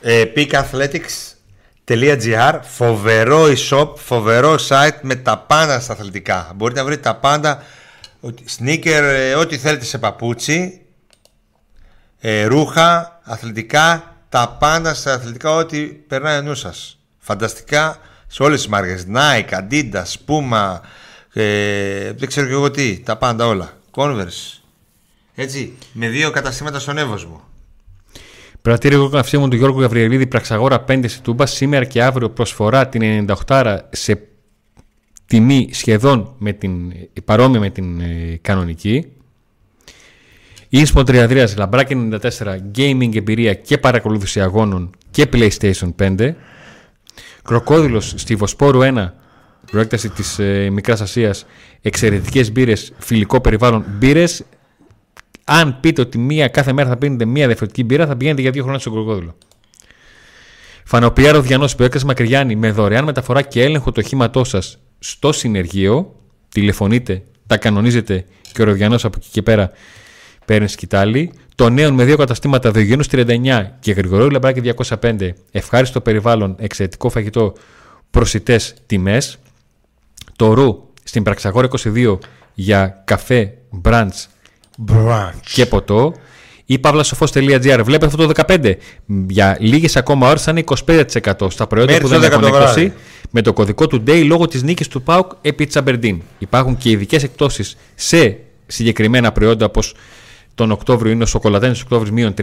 Ε, peakathletics.gr Φοβερό e-shop, φοβερό site με τα πάντα στα αθλητικά. Μπορείτε να βρείτε τα πάντα, ότι- sneaker, ε, ό,τι θέλετε σε παπούτσι, ε, ρούχα, αθλητικά, τα πάντα στα αθλητικά, ό,τι περνάει ο νου σας. Φανταστικά σε όλες τις μάρκες. Nike, Adidas, Puma, ε, δεν ξέρω και εγώ τι, τα πάντα όλα. Converse, Έτσι, με δύο καταστήματα στον Εύωσμο. Πρατήριο καυσίμων του Γιώργου Γαβριελίδη Πραξαγόρα 5 στη Τούμπα. Σήμερα και αύριο προσφορά την 98 σε τιμή σχεδόν με την, παρόμοια με την ε, κανονική. Ίσπο Τριαδρίας Λαμπράκι 94 Gaming εμπειρία και παρακολούθηση αγώνων και PlayStation 5. Κροκόδηλος στη Βοσπόρου 1 προέκταση της ε, Μικράς Ασίας εξαιρετικές μπύρες, φιλικό περιβάλλον μπύρες αν πείτε ότι μία κάθε μέρα θα πίνετε μία διαφορετική μπύρα, θα πηγαίνετε για δύο χρόνια στο κροκόδιλο. Φανοπιά Ροδιανό Προέκταση Μακριγιάννη με δωρεάν μεταφορά και έλεγχο του οχήματό σας στο συνεργείο. Τηλεφωνείτε, τα κανονίζετε και ο Ροδιανό από εκεί και πέρα παίρνει σκητάλη. Το νέο με δύο καταστήματα Δογενούς 39 και Γρηγορίου Λαμπράκη 205. Ευχάριστο περιβάλλον, εξαιρετικό φαγητό, προσιτές τιμές. Το Ρου στην Πραξαγόρα 22 για καφέ, μπραντς και ποτό ή παύλασοφό.gr. Βλέπετε αυτό το 15. Για λίγες ακόμα ώρες θα είναι 25% στα προϊόντα Μέχρι που δεν το 10 έχουν το βράδυ. έκδοση με το κωδικό του DAY λόγω της νίκης του ΠΑΟΚ επί Τσαμπερντίν. Υπάρχουν και ειδικές εκπτώσεις σε συγκεκριμένα προϊόντα όπως τον Οκτώβριο είναι ο σοκολατένιο Οκτώβριο μείον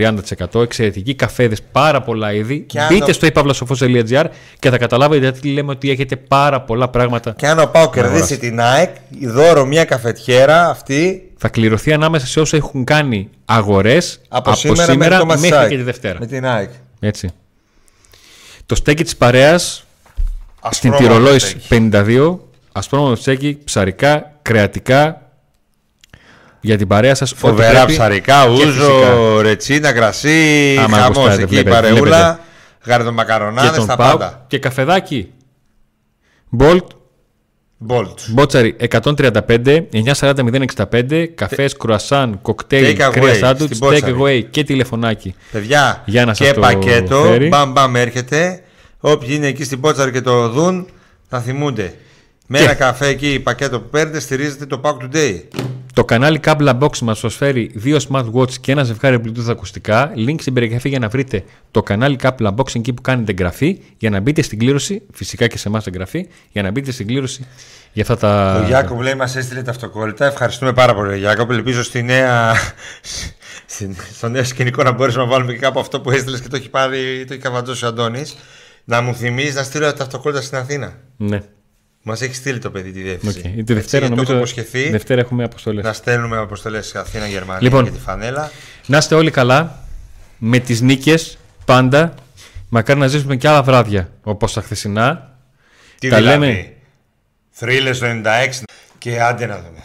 30%. Εξαιρετικοί καφέδες, πάρα πολλά είδη. Και αν Μπείτε το- στο ipavlasofos.gr και θα καταλάβετε γιατί λέμε ότι έχετε πάρα πολλά πράγματα. Και αν ο Πάο κερδίσει την ΑΕΚ, δώρο μια καφετιέρα αυτή Θα κληρωθεί ανάμεσα σε όσοι έχουν κάνει αγορές από, σήμερα, μέχρι, το μέχρι Μασσάκ. και τη Δευτέρα. Με την ΑΕΚ. Έτσι. Το στέκι της παρέας στην Ασπρόμαυρο Τυρολόης στέκι. 52. Ασπρόμαυρο στέκι, ψαρικά, κρεατικά. Για την παρέα σας ό,τι Φοβερά πρέπει. ψαρικά, Και ούζο, φυσικά ρετσίνα, κρασί, Άμα χαμός γουστάρετε, εκεί, βλέπετε, παρεούλα, βλέπετε. Και γαρδομακαρονάδες, τον τα ΠΑΟΚ πάντα. και καφεδάκι. Bolt, Μπολτ. Μπότσαρι 135, 940-065, καφές, κρουασάν, κοκτέιλ, Take away κρύα σάντουιτς, στην take Μπότσαρη. away και τηλεφωνάκι. Παιδιά, Για να σας και το πακέτο, φέρει. μπαμ μπαμ έρχεται. Όποιοι είναι εκεί στην Πότσαρ και το δουν, θα θυμούνται. Με Και- ένα καφέ εκεί, πακέτο που παίρνετε, στηρίζετε το Pack Today. Το κανάλι Kabla Box μας προσφέρει δύο smartwatch και ένα ζευγάρι Bluetooth ακουστικά. Link στην περιγραφή για να βρείτε το κανάλι Kabla Box εκεί που κάνετε εγγραφή για να μπείτε στην κλήρωση, φυσικά και σε εμάς εγγραφή, για να μπείτε στην κλήρωση για αυτά τα... Ο Γιάκοπ λέει μας έστειλε τα αυτοκόλλητα. Ευχαριστούμε πάρα πολύ, Γιάκοπ. Ελπίζω στη νέα... στην- στο νέο σκηνικό να μπορέσουμε να βάλουμε και κάπου αυτό που έστειλες και το έχει πάρει, το έχει καβατζώσει ο Αντώνης. Να μου θυμίζεις να στείλω τα αυτοκόλλητα στην Αθήνα. Ναι, Μας έχει στείλει το παιδί τη διεύθυνση. okay. Τη Δευτέρα Έτσι, το έχω νομίζω υποσχεθεί Δευτέρα έχουμε αποστολές. να στέλνουμε αποστολές σε Αθήνα, Γερμανία Λοιπόν. και τη φανέλα. Να είστε όλοι καλά, με τις νίκες πάντα. Μακάρι να ζήσουμε και άλλα βράδια όπως τα χθεσινά. Τι Τα δηλαδή; λέμε. Θρύλες το 96 και άντε να δούμε.